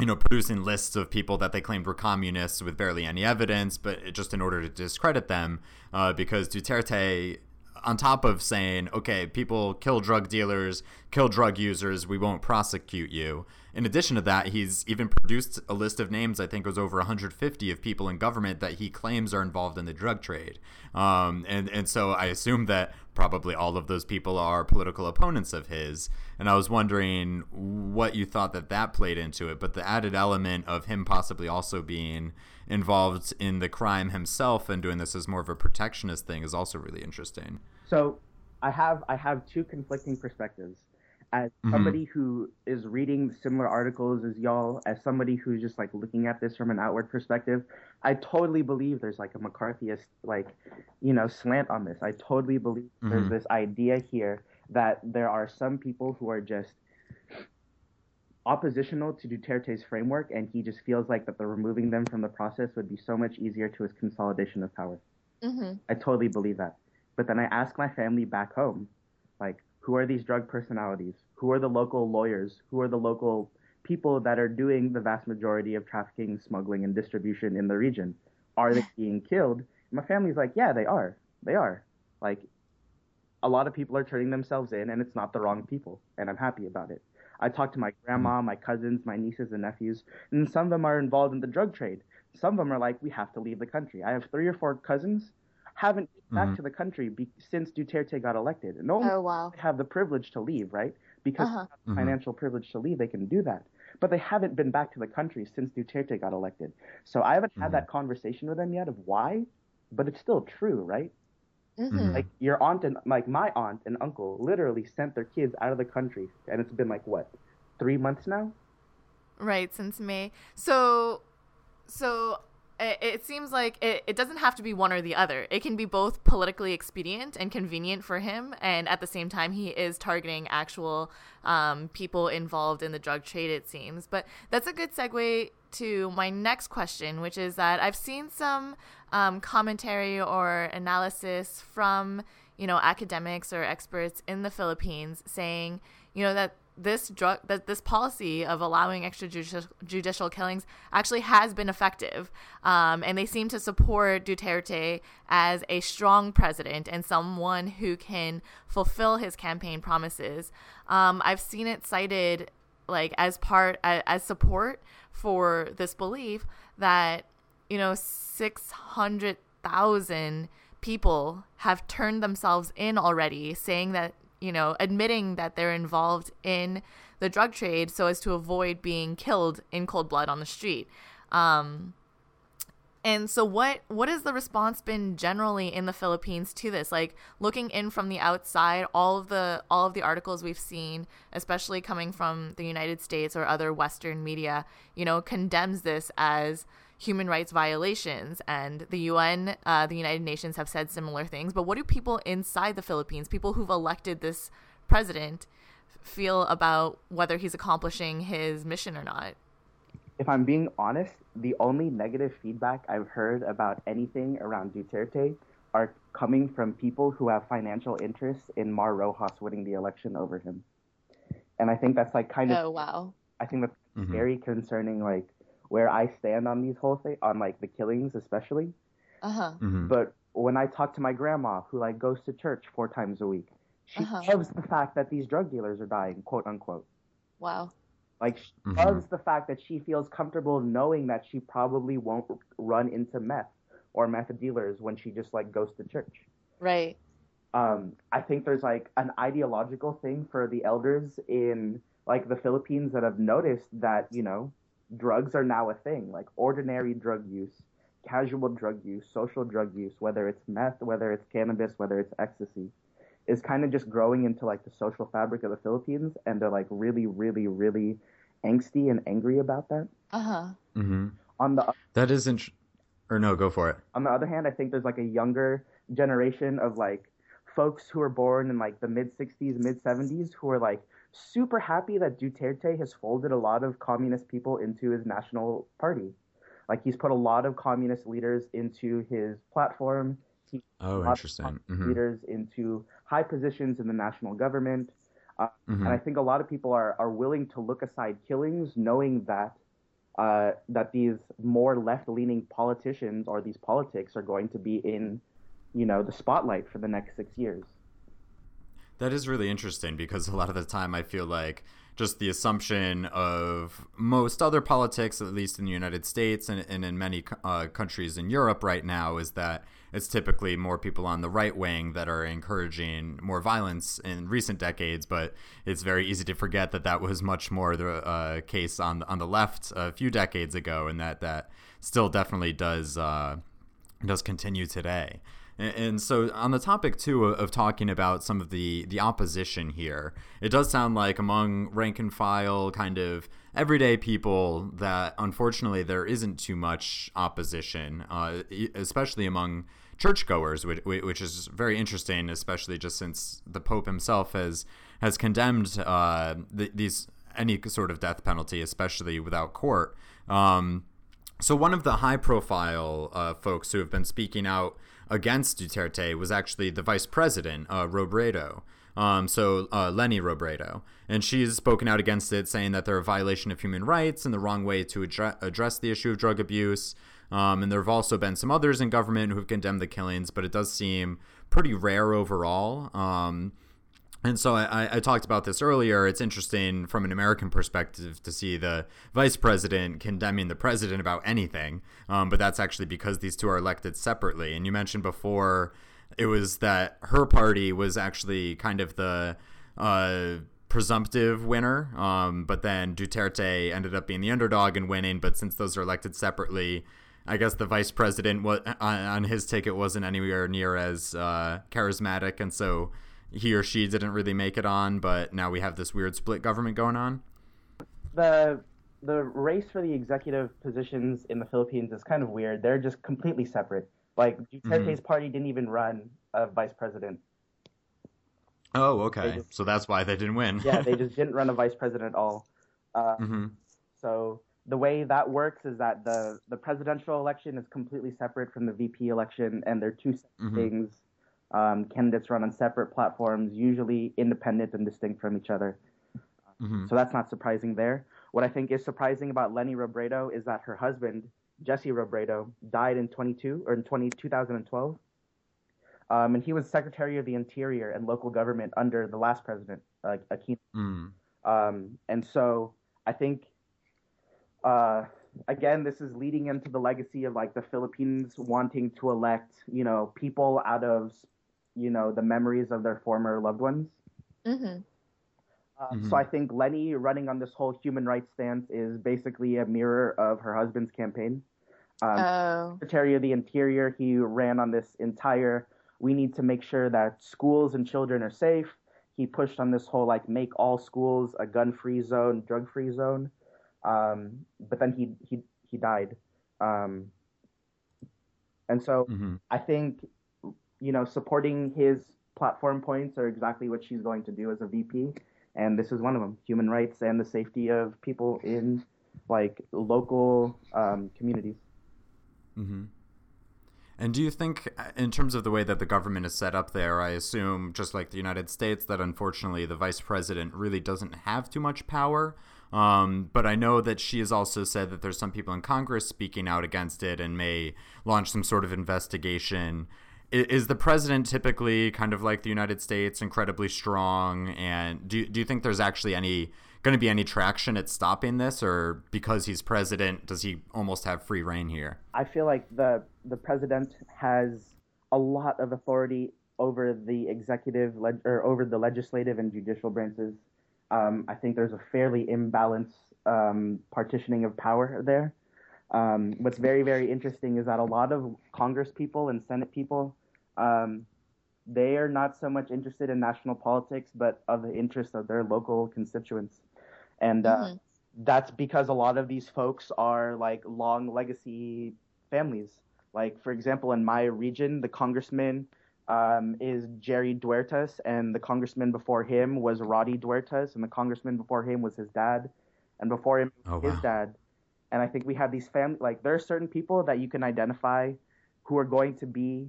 you know, producing lists of people that they claimed were communists with barely any evidence, but just in order to discredit them, uh, because Duterte on top of saying, okay, people kill drug dealers, kill drug users, we won't prosecute you. In addition to that, he's even produced a list of names. I think it was over 150 of people in government that he claims are involved in the drug trade. Um, and and so I assume that probably all of those people are political opponents of his. And I was wondering what you thought that that played into it. But the added element of him possibly also being involved in the crime himself and doing this as more of a protectionist thing is also really interesting. So I have I have two conflicting perspectives. As mm-hmm. somebody who is reading similar articles as y'all, as somebody who's just like looking at this from an outward perspective, I totally believe there's like a McCarthyist like, you know, slant on this. I totally believe mm-hmm. there's this idea here that there are some people who are just oppositional to Duterte's framework, and he just feels like that the removing them from the process would be so much easier to his consolidation of power. Mm-hmm. I totally believe that. But then I ask my family back home, like, who are these drug personalities? Who are the local lawyers? Who are the local people that are doing the vast majority of trafficking, smuggling, and distribution in the region? Are they being killed? And my family's like, yeah, they are. They are. Like, a lot of people are turning themselves in, and it's not the wrong people, and I'm happy about it. I talk to my grandma, hmm. my cousins, my nieces and nephews, and some of them are involved in the drug trade. Some of them are like, we have to leave the country. I have three or four cousins haven't mm-hmm. back to the country be- since Duterte got elected. And no oh, wow. have the privilege to leave, right? Because uh-huh. mm-hmm. financial privilege to leave, they can do that. But they haven't been back to the country since Duterte got elected. So I haven't mm-hmm. had that conversation with them yet of why, but it's still true, right? Mm-hmm. Like your aunt and like my aunt and uncle literally sent their kids out of the country, and it's been like what, three months now? Right since May. So, so it, seems like it, it doesn't have to be one or the other. It can be both politically expedient and convenient for him, and at the same time, he is targeting actual um, people involved in the drug trade, it seems. But that's a good segue to my next question, which is that I've seen some um, commentary or analysis from you know academics or experts in the Philippines saying you know that this drug that this policy of allowing extrajudicial killings actually has been effective, um, and they seem to support Duterte as a strong president and someone who can fulfill his campaign promises. Um, I've seen it cited like as part as, support for this belief that you know six hundred thousand people have turned themselves in already, saying that you know, admitting that they're involved in the drug trade so as to avoid being killed in cold blood on the street. Um, and so what what has the response been generally in the Philippines to this? Like looking in from the outside, all of the all of the articles we've seen, especially coming from the United States or other western media, you know, condemns this as human rights violations. And the UN, uh, the United Nations, have said similar things. But what do people inside the Philippines, people who've elected this president, feel about whether he's accomplishing his mission or not? If I'm being honest, the only negative feedback I've heard about anything around Duterte are coming from people who have financial interests in Mar Roxas winning the election over him. And I think that's like kind of Oh wow. I think that's mm-hmm. very concerning like where I stand on these whole thing on like the killings especially. Uh-huh. Mm-hmm. But when I talk to my grandma who like goes to church four times a week, she uh-huh. loves the fact that these drug dealers are dying, quote unquote. Wow. Like she mm-hmm. loves the fact that she feels comfortable knowing that she probably won't run into meth or meth dealers when she just like goes to church. Right. Um, I think there's like an ideological thing for the elders in like the Philippines that have noticed that, you know, drugs are now a thing, like ordinary drug use, casual drug use, social drug use, whether it's meth, whether it's cannabis, whether it's ecstasy, is kind of just growing into like the social fabric of the Philippines, and they're like really, really, really angsty and angry about that. Uh huh. Mm-hmm. On the that isn't, or no, go for it. On the other hand, I think there's like a younger generation of like folks who were born in like the mid 60s, mid 70s who are like super happy that Duterte has folded a lot of communist people into his national party. Like he's put a lot of communist leaders into his platform. He oh, interesting. Mm-hmm. Leaders into high positions in the national government. Uh, mm-hmm. And I think a lot of people are, are willing to look aside killings, knowing that uh, that these more left-leaning politicians or these politics are going to be in, you know, the spotlight for the next six years. That is really interesting because a lot of the time I feel like just the assumption of most other politics, at least in the United States and, and in many uh, countries in Europe right now, is that it's typically more people on the right wing that are encouraging more violence in recent decades. But it's very easy to forget that that was much more the uh, case on on the left a few decades ago, and that that still definitely does uh, does continue today. And so, on the topic too of talking about some of the the opposition here, it does sound like among rank and file kind of everyday people that unfortunately there isn't too much opposition, uh, especially among churchgoers, which, which is very interesting, especially just since the Pope himself has has condemned uh, these any sort of death penalty, especially without court. Um, so one of the high profile uh, folks who have been speaking out against Duterte was actually the vice president, uh, Robredo. Um, so uh, Leni Robredo, and she's spoken out against it, saying that they're a violation of human rights and the wrong way to addre- address the issue of drug abuse. Um, and there have also been some others in government who have condemned the killings, but it does seem pretty rare overall. Um, and so I, I, talked about this earlier. It's interesting from an American perspective to see the vice president condemning the president about anything, um, but that's actually because these two are elected separately. And you mentioned before it was that her party was actually kind of the uh, presumptive winner, um, but then Duterte ended up being the underdog and winning. But since those are elected separately, I guess the vice president on his ticket wasn't anywhere near as uh, charismatic, and so he or she didn't really make it on, but now we have this weird split government going on? The the race for the executive positions in the Philippines is kind of weird. They're just completely separate. Like Duterte's mm-hmm. party didn't even run a vice president. Oh, okay. Just, so that's why they didn't win. yeah, they just didn't run a vice president at all. Uh, mm-hmm. So the way that works is that the the presidential election is completely separate from the VP election, and they're two mm-hmm. things um, candidates run on separate platforms, usually independent and distinct from each other. Mm-hmm. So that's not surprising there. What I think is surprising about Leni Robredo is that her husband, Jesse Robredo, died in 22 or in 20, 2012. Um, and he was Secretary of the Interior and local government under the last president, uh, Aquino. Mm. Um, and so I think, uh, again, this is leading into the legacy of like the Philippines wanting to elect, you know, people out of you know the memories of their former loved ones. Mm-hmm. Uh, mm-hmm. So I think Leni running on this whole human rights stance is basically a mirror of her husband's campaign. Um, oh. Secretary of the Interior, he ran on this entire. We need to make sure that schools and children are safe. He pushed on this whole like make all schools a gun-free zone, drug-free zone. Um, but then he he he died. Um, and so mm-hmm. I think you know, supporting his platform points are exactly what she's going to do as a VP. And this is one of them human rights and the safety of people in like local um, communities. Mm-hmm. And do you think, in terms of the way that the government is set up there, I assume, just like the United States, that unfortunately the vice president really doesn't have too much power? Um, but I know that she has also said that there's some people in Congress speaking out against it and may launch some sort of investigation is the president typically kind of like the United States, incredibly strong? And do do you think there's actually any going to be any traction at stopping this, or because he's president, does he almost have free reign here? I feel like the the president has a lot of authority over the executive leg- or over the legislative and judicial branches. Um, I think there's a fairly imbalanced um, partitioning of power there. Um, what's very, very interesting is that a lot of Congress people and Senate people, um, they are not so much interested in national politics, but of the interests of their local constituents. And uh, mm-hmm. that's because a lot of these folks are like long legacy families. Like, for example, in my region, the congressman um, is Jerry Duertas, and the congressman before him was Roddy Duertas, and the congressman before him was his dad, and before him, oh, his wow. dad and I think we have these family like there are certain people that you can identify who are going to be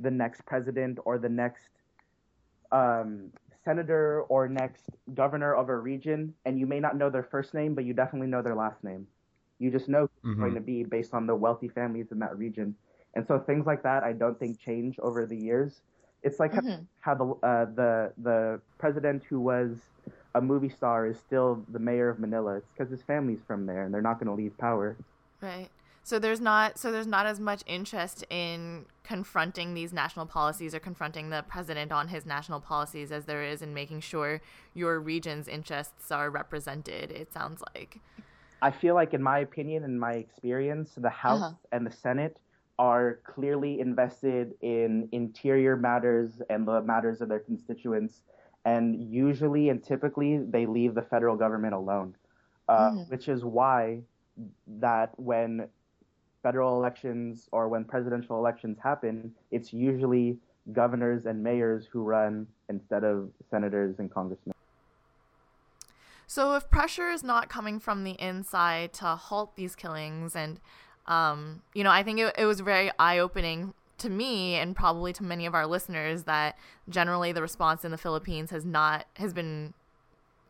the next president or the next um, senator or next governor of a region, and you may not know their first name, but you definitely know their last name. You just know who's mm-hmm. going to be based on the wealthy families in that region. And so things like that, I don't think change over the years. It's like Mhm. how the uh, the the president who was a movie star is still the mayor of Manila. It's because his family's from there, and they're not going to leave power. Right. So there's not so there's not as much interest in confronting these national policies or confronting the president on his national policies as there is in making sure your region's interests are represented. It sounds like. I feel like, in my opinion and my experience, the House Uh-huh. and the Senate are clearly invested in interior matters and the matters of their constituents, and usually and typically they leave the federal government alone, uh, Mhm. which is why that when federal elections or when presidential elections happen, it's usually governors and mayors who run instead of senators and congressmen. So if pressure is not coming from the inside to halt these killings, and um, you know, I think it, it was very eye-opening to me and probably to many of our listeners that generally the response in the Philippines has not has been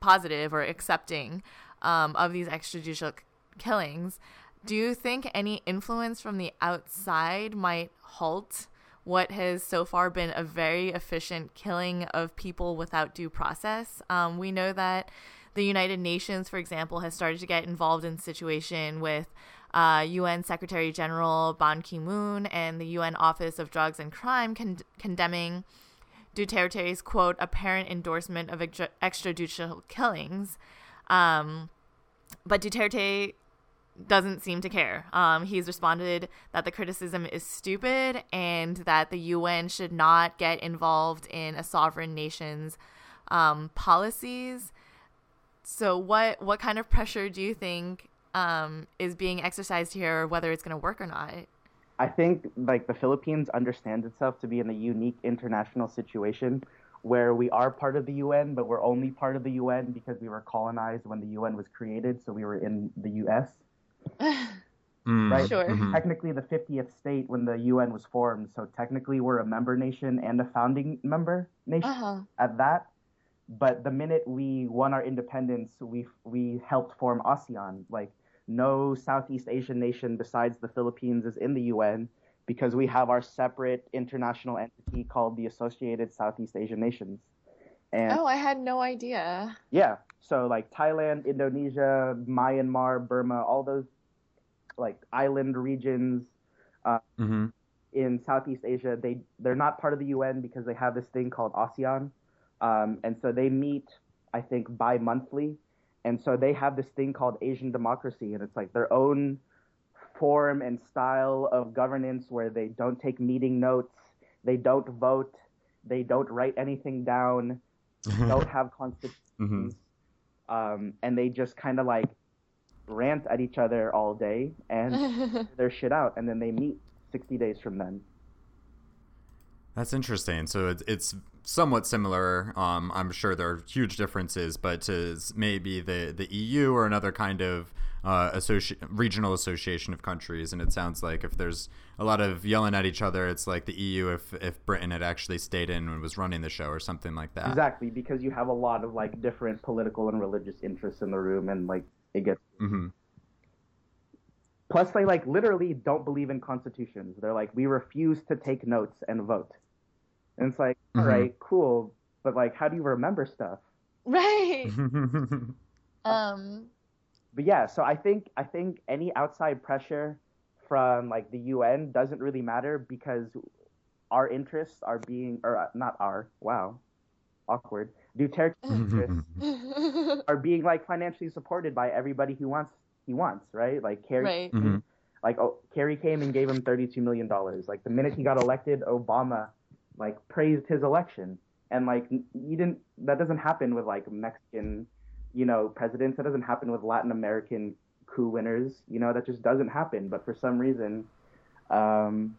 positive or accepting um, of these extrajudicial killings. Do you think any influence from the outside might halt what has so far been a very efficient killing of people without due process? Um, we know that the United Nations, for example, has started to get involved in situation with uh, UN Secretary General Ban Ki moon and the UN Office of Drugs and Crime con- condemning Duterte's quote apparent endorsement of extra- extrajudicial killings. Um, but Duterte doesn't seem to care. Um, he's responded that the criticism is stupid and that the UN should not get involved in a sovereign nation's um, policies. So, what what kind of pressure do you think um, is being exercised here, whether it's going to work or not? I think like the Philippines understands itself to be in a unique international situation where we are part of the UN, but we're only part of the UN because we were colonized when the UN was created, so we were in the US. Mm, Right. Sure. mhm. Technically the 50th state when the UN was formed, so technically we're a member nation and a founding member nation huh. at that. But the minute we won our independence, we we helped form ASEAN. Like no Southeast Asian nation besides the Philippines is in the UN because we have our separate international entity called the Associated Southeast Asian Nations. And Oh, I had no idea. yeah, so like Thailand, Indonesia, Myanmar, Burma, all those like island regions Mhm. in Southeast Asia, they they're not part of the UN because they have this thing called ASEAN, um, and so they meet I think bi-monthly, and so they have this thing called Asian democracy, and it's like their own form and style of governance where they don't take meeting notes, they don't vote, they don't write anything down, don't have constitutions, Mhm. um, and they just kind of like rant at each other all day and their shit out, and then they meet 60 days from then. That's interesting. So it's, it's somewhat similar. Um, I'm sure there are huge differences, but to maybe the, the EU or another kind of uh, associ- regional association of countries. And it sounds like if there's a lot of yelling at each other, it's like the EU if, if Britain had actually stayed in and was running the show or something like that. Exactly, because you have a lot of like different political and religious interests in the room, and like it gets. Mm-hmm. Plus, they like literally don't believe in constitutions. They're like, we refuse to take notes and vote. And it's like, all Mhm. right, cool, but like, how do you remember stuff? right. Um. But yeah, so I think I think any outside pressure from like the UN doesn't really matter because our interests are being or uh, not our wow awkward Duterte's interests are being like financially supported by everybody who wants he wants right like Kerry right. Mhm. like oh, Kerry came and gave him 32 million dollars like the minute he got elected Obama like praised his election and like n- you didn't that doesn't happen with like Mexican you know presidents that doesn't happen with Latin American coup winners you know that just doesn't happen. But for some reason um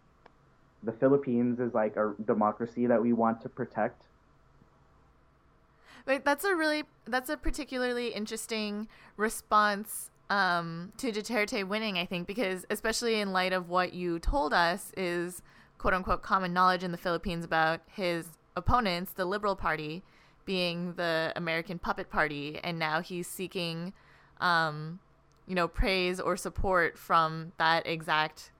the Philippines is like a democracy that we want to protect. Wait, that's a really that's a particularly interesting response um, to Duterte winning, I think, because especially in light of what you told us is quote unquote common knowledge in the Philippines about his opponents, the Liberal Party, being the American puppet party, and now he's seeking, um, you know, praise or support from that exact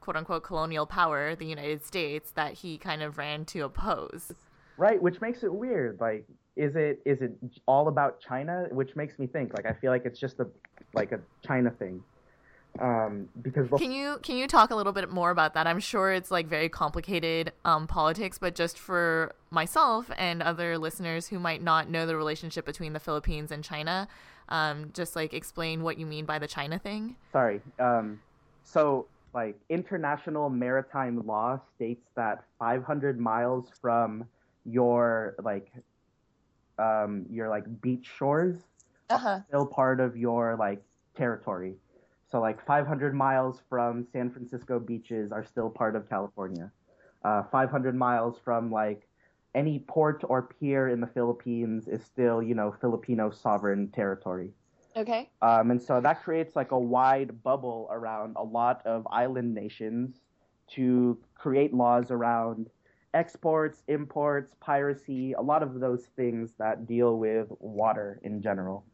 quote unquote colonial power, the United States, that he kind of ran to oppose. Right, which makes it weird. Like, is it is it all about China? Which makes me think like I feel like it's just a like a China thing. Um, because can you can you talk a little bit more about that? I'm sure it's like very complicated um, politics, but just for myself and other listeners who might not know the relationship between the Philippines and China, um, just like explain what you mean by the China thing. Sorry. Um, so like international maritime law states that 500 miles from your like um, your like beach shores uh-huh. are still part of your like territory. So like 500 miles from San Francisco beaches are still part of California. Uh, 500 miles from like any port or pier in the Philippines is still you know Filipino sovereign territory. Okay. Um, and so that creates like a wide bubble around a lot of island nations to create laws around exports, imports, piracy, a lot of those things that deal with water in general.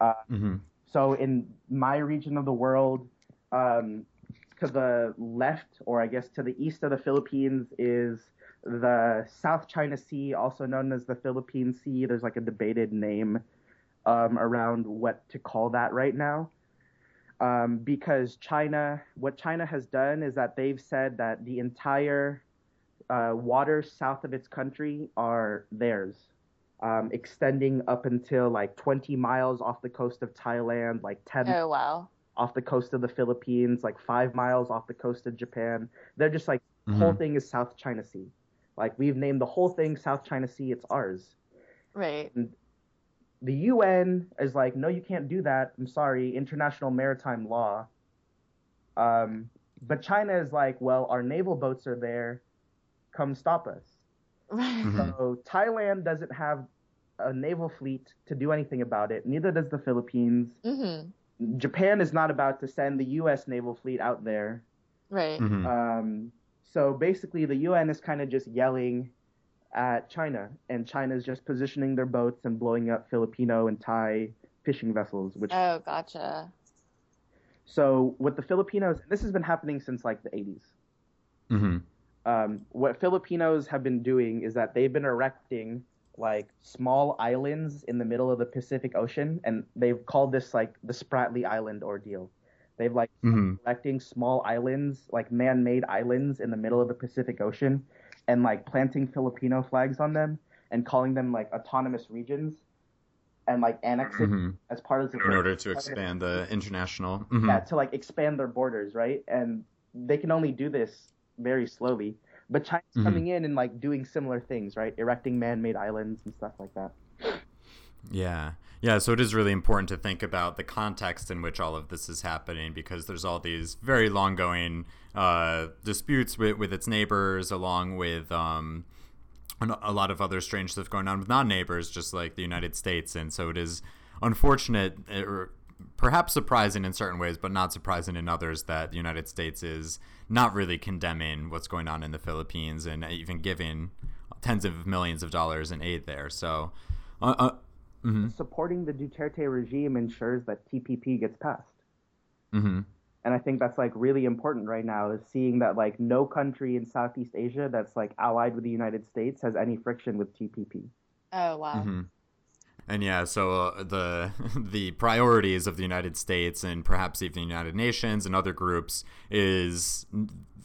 Uh, mm-hmm. So in my region of the world, um, to the left, or I guess to the east of the Philippines, is the South China Sea, also known as the Philippine Sea. There's like a debated name um, around what to call that right now. Um, because China, what China has done is that they've said that the entire uh, waters south of its country are theirs um, extending up until like 20 miles off the coast of Thailand, like 10 oh, wow. off the coast of the Philippines, like five miles off the coast of Japan. They're just like, mm-hmm. the whole thing is South China Sea. Like, we've named the whole thing South China Sea, it's ours. Right. And the UN is like, no, you can't do that. I'm sorry, international maritime law. Um, but China is like, well, our naval boats are there. Come stop us. Mm-hmm. So Thailand doesn't have a naval fleet to do anything about it. Neither does the Philippines. Mm-hmm. Japan is not about to send the U.S. naval fleet out there. Right. Mm-hmm. Um, so basically, the UN is kind of just yelling at China, and China is just positioning their boats and blowing up Filipino and Thai fishing vessels. Which oh, gotcha. So with the Filipinos, this has been happening since like the 80s. Mm-hmm um, what Filipinos have been doing is that they've been erecting like small islands in the middle of the Pacific Ocean, and they've called this like the Spratly Island ordeal. They've like mm-hmm. erecting small islands, like man-made islands in the middle of the Pacific Ocean, and like planting Filipino flags on them and calling them like autonomous regions, and like annexing mm-hmm. as part of the in order to expand the international mm-hmm. yeah to like expand their borders, right? And they can only do this very slowly. But China's mm-hmm. coming in and like doing similar things, right? Erecting man-made islands and stuff like that. Yeah. Yeah, so it is really important to think about the context in which all of this is happening because there's all these very long going uh, disputes with, with its neighbors, along with um, a lot of other strange stuff going on with non neighbors, just like the United States. And so it is unfortunate, or perhaps surprising in certain ways, but not surprising in others, that the United States is not really condemning what's going on in the Philippines and even giving tens of millions of dollars in aid there. So, uh, uh, mm-hmm. supporting the Duterte regime ensures that TPP gets passed. Mm-hmm. And I think that's like really important right now is seeing that like no country in Southeast Asia that's like allied with the United States has any friction with TPP. Oh wow. Mm-hmm. And yeah, so uh, the the priorities of the United States and perhaps even the United Nations and other groups is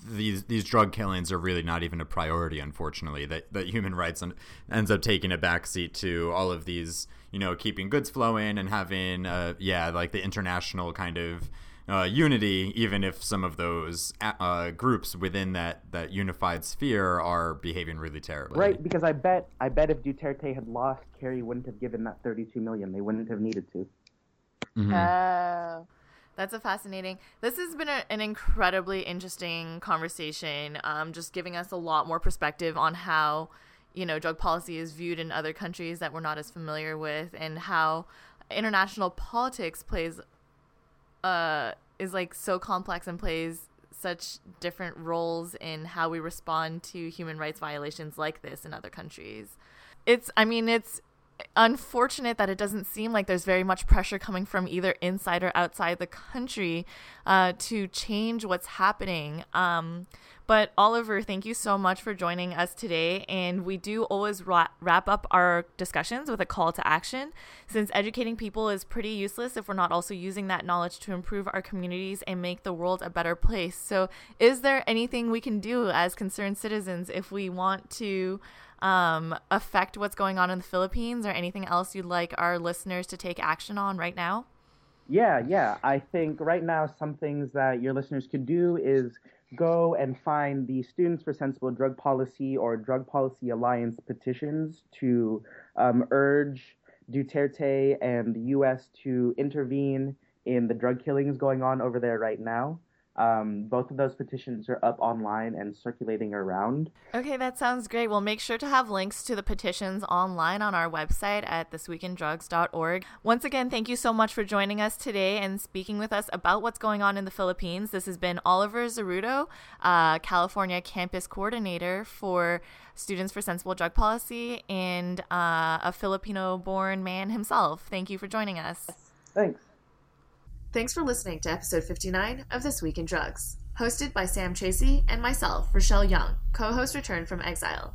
these these drug killings are really not even a priority. Unfortunately, that that human rights ends up taking a backseat to all of these, you know, keeping goods flowing and having, uh, yeah, like the international kind of uh, unity, even if some of those uh, groups within that, that unified sphere are behaving really terribly. Right, because I bet I bet if Duterte had lost, Kerry wouldn't have given that 32 million. They wouldn't have needed to. Mm-hmm. Oh, that's a fascinating. This has been a, an incredibly interesting conversation. Um, just giving us a lot more perspective on how you know drug policy is viewed in other countries that we're not as familiar with, and how international politics plays uh, is like so complex and plays such different roles in how we respond to human rights violations like this in other countries. It's, I mean, it's unfortunate that it doesn't seem like there's very much pressure coming from either inside or outside the country uh, to change what's happening. Um, but Oliver, thank you so much for joining us today. And we do always ra- wrap up our discussions with a call to action, since educating people is pretty useless if we're not also using that knowledge to improve our communities and make the world a better place. So, is there anything we can do as concerned citizens if we want to? Um, affect what's going on in the Philippines or anything else you'd like our listeners to take action on right now? Yeah, yeah. I think right now some things that your listeners could do is go and find the Students for Sensible Drug Policy or Drug Policy Alliance petitions to um, urge Duterte and the U.S. to intervene in the drug killings going on over there right now. Um, both of those petitions are up online and circulating around. Okay, that sounds great. We'll make sure to have links to the petitions online on our website at thisweekindrugs.org. Once again, thank you so much for joining us today and speaking with us about what's going on in the Philippines. This has been Oliver Zerrudo, uh, California campus coordinator for Students for Sensible Drug Policy and uh, a Filipino born man himself. Thank you for joining us. Thanks. Thanks for listening to episode 59 of This Week in Drugs, hosted by Sam Tracy and myself, Rachelle Yeung, co host returned from exile.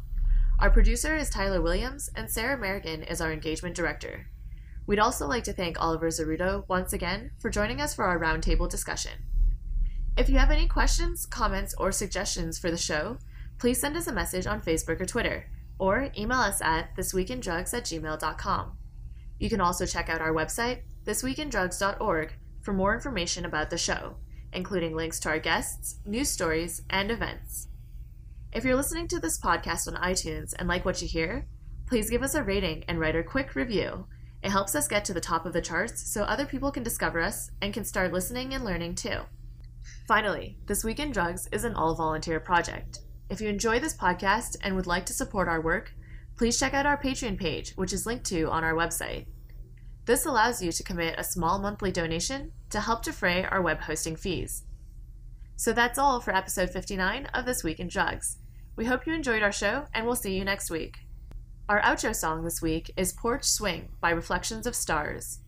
Our producer is Tyler Williams, and Sarah Merrigan is our engagement director. We'd also like to thank Oliver Zerrudo once again for joining us for our roundtable discussion. If you have any questions, comments, or suggestions for the show, please send us a message on Facebook or Twitter, or email us at thisweekindrugs at gmail.com. You can also check out our website, thisweekindrugs.org, for more information about the show, including links to our guests, news stories, and events. If you're listening to this podcast on iTunes and like what you hear, please give us a rating and write a quick review. It helps us get to the top of the charts so other people can discover us and can start listening and learning too. Finally, This Week in Drugs is an all volunteer project. If you enjoy this podcast and would like to support our work, please check out our Patreon page, which is linked to on our website. This allows you to commit a small monthly donation to help defray our web hosting fees. So that's all for episode 59 of This Week in Drugs. We hope you enjoyed our show, and we'll see you next week. Our outro song this week is Porch Swing by Reflections of Stars.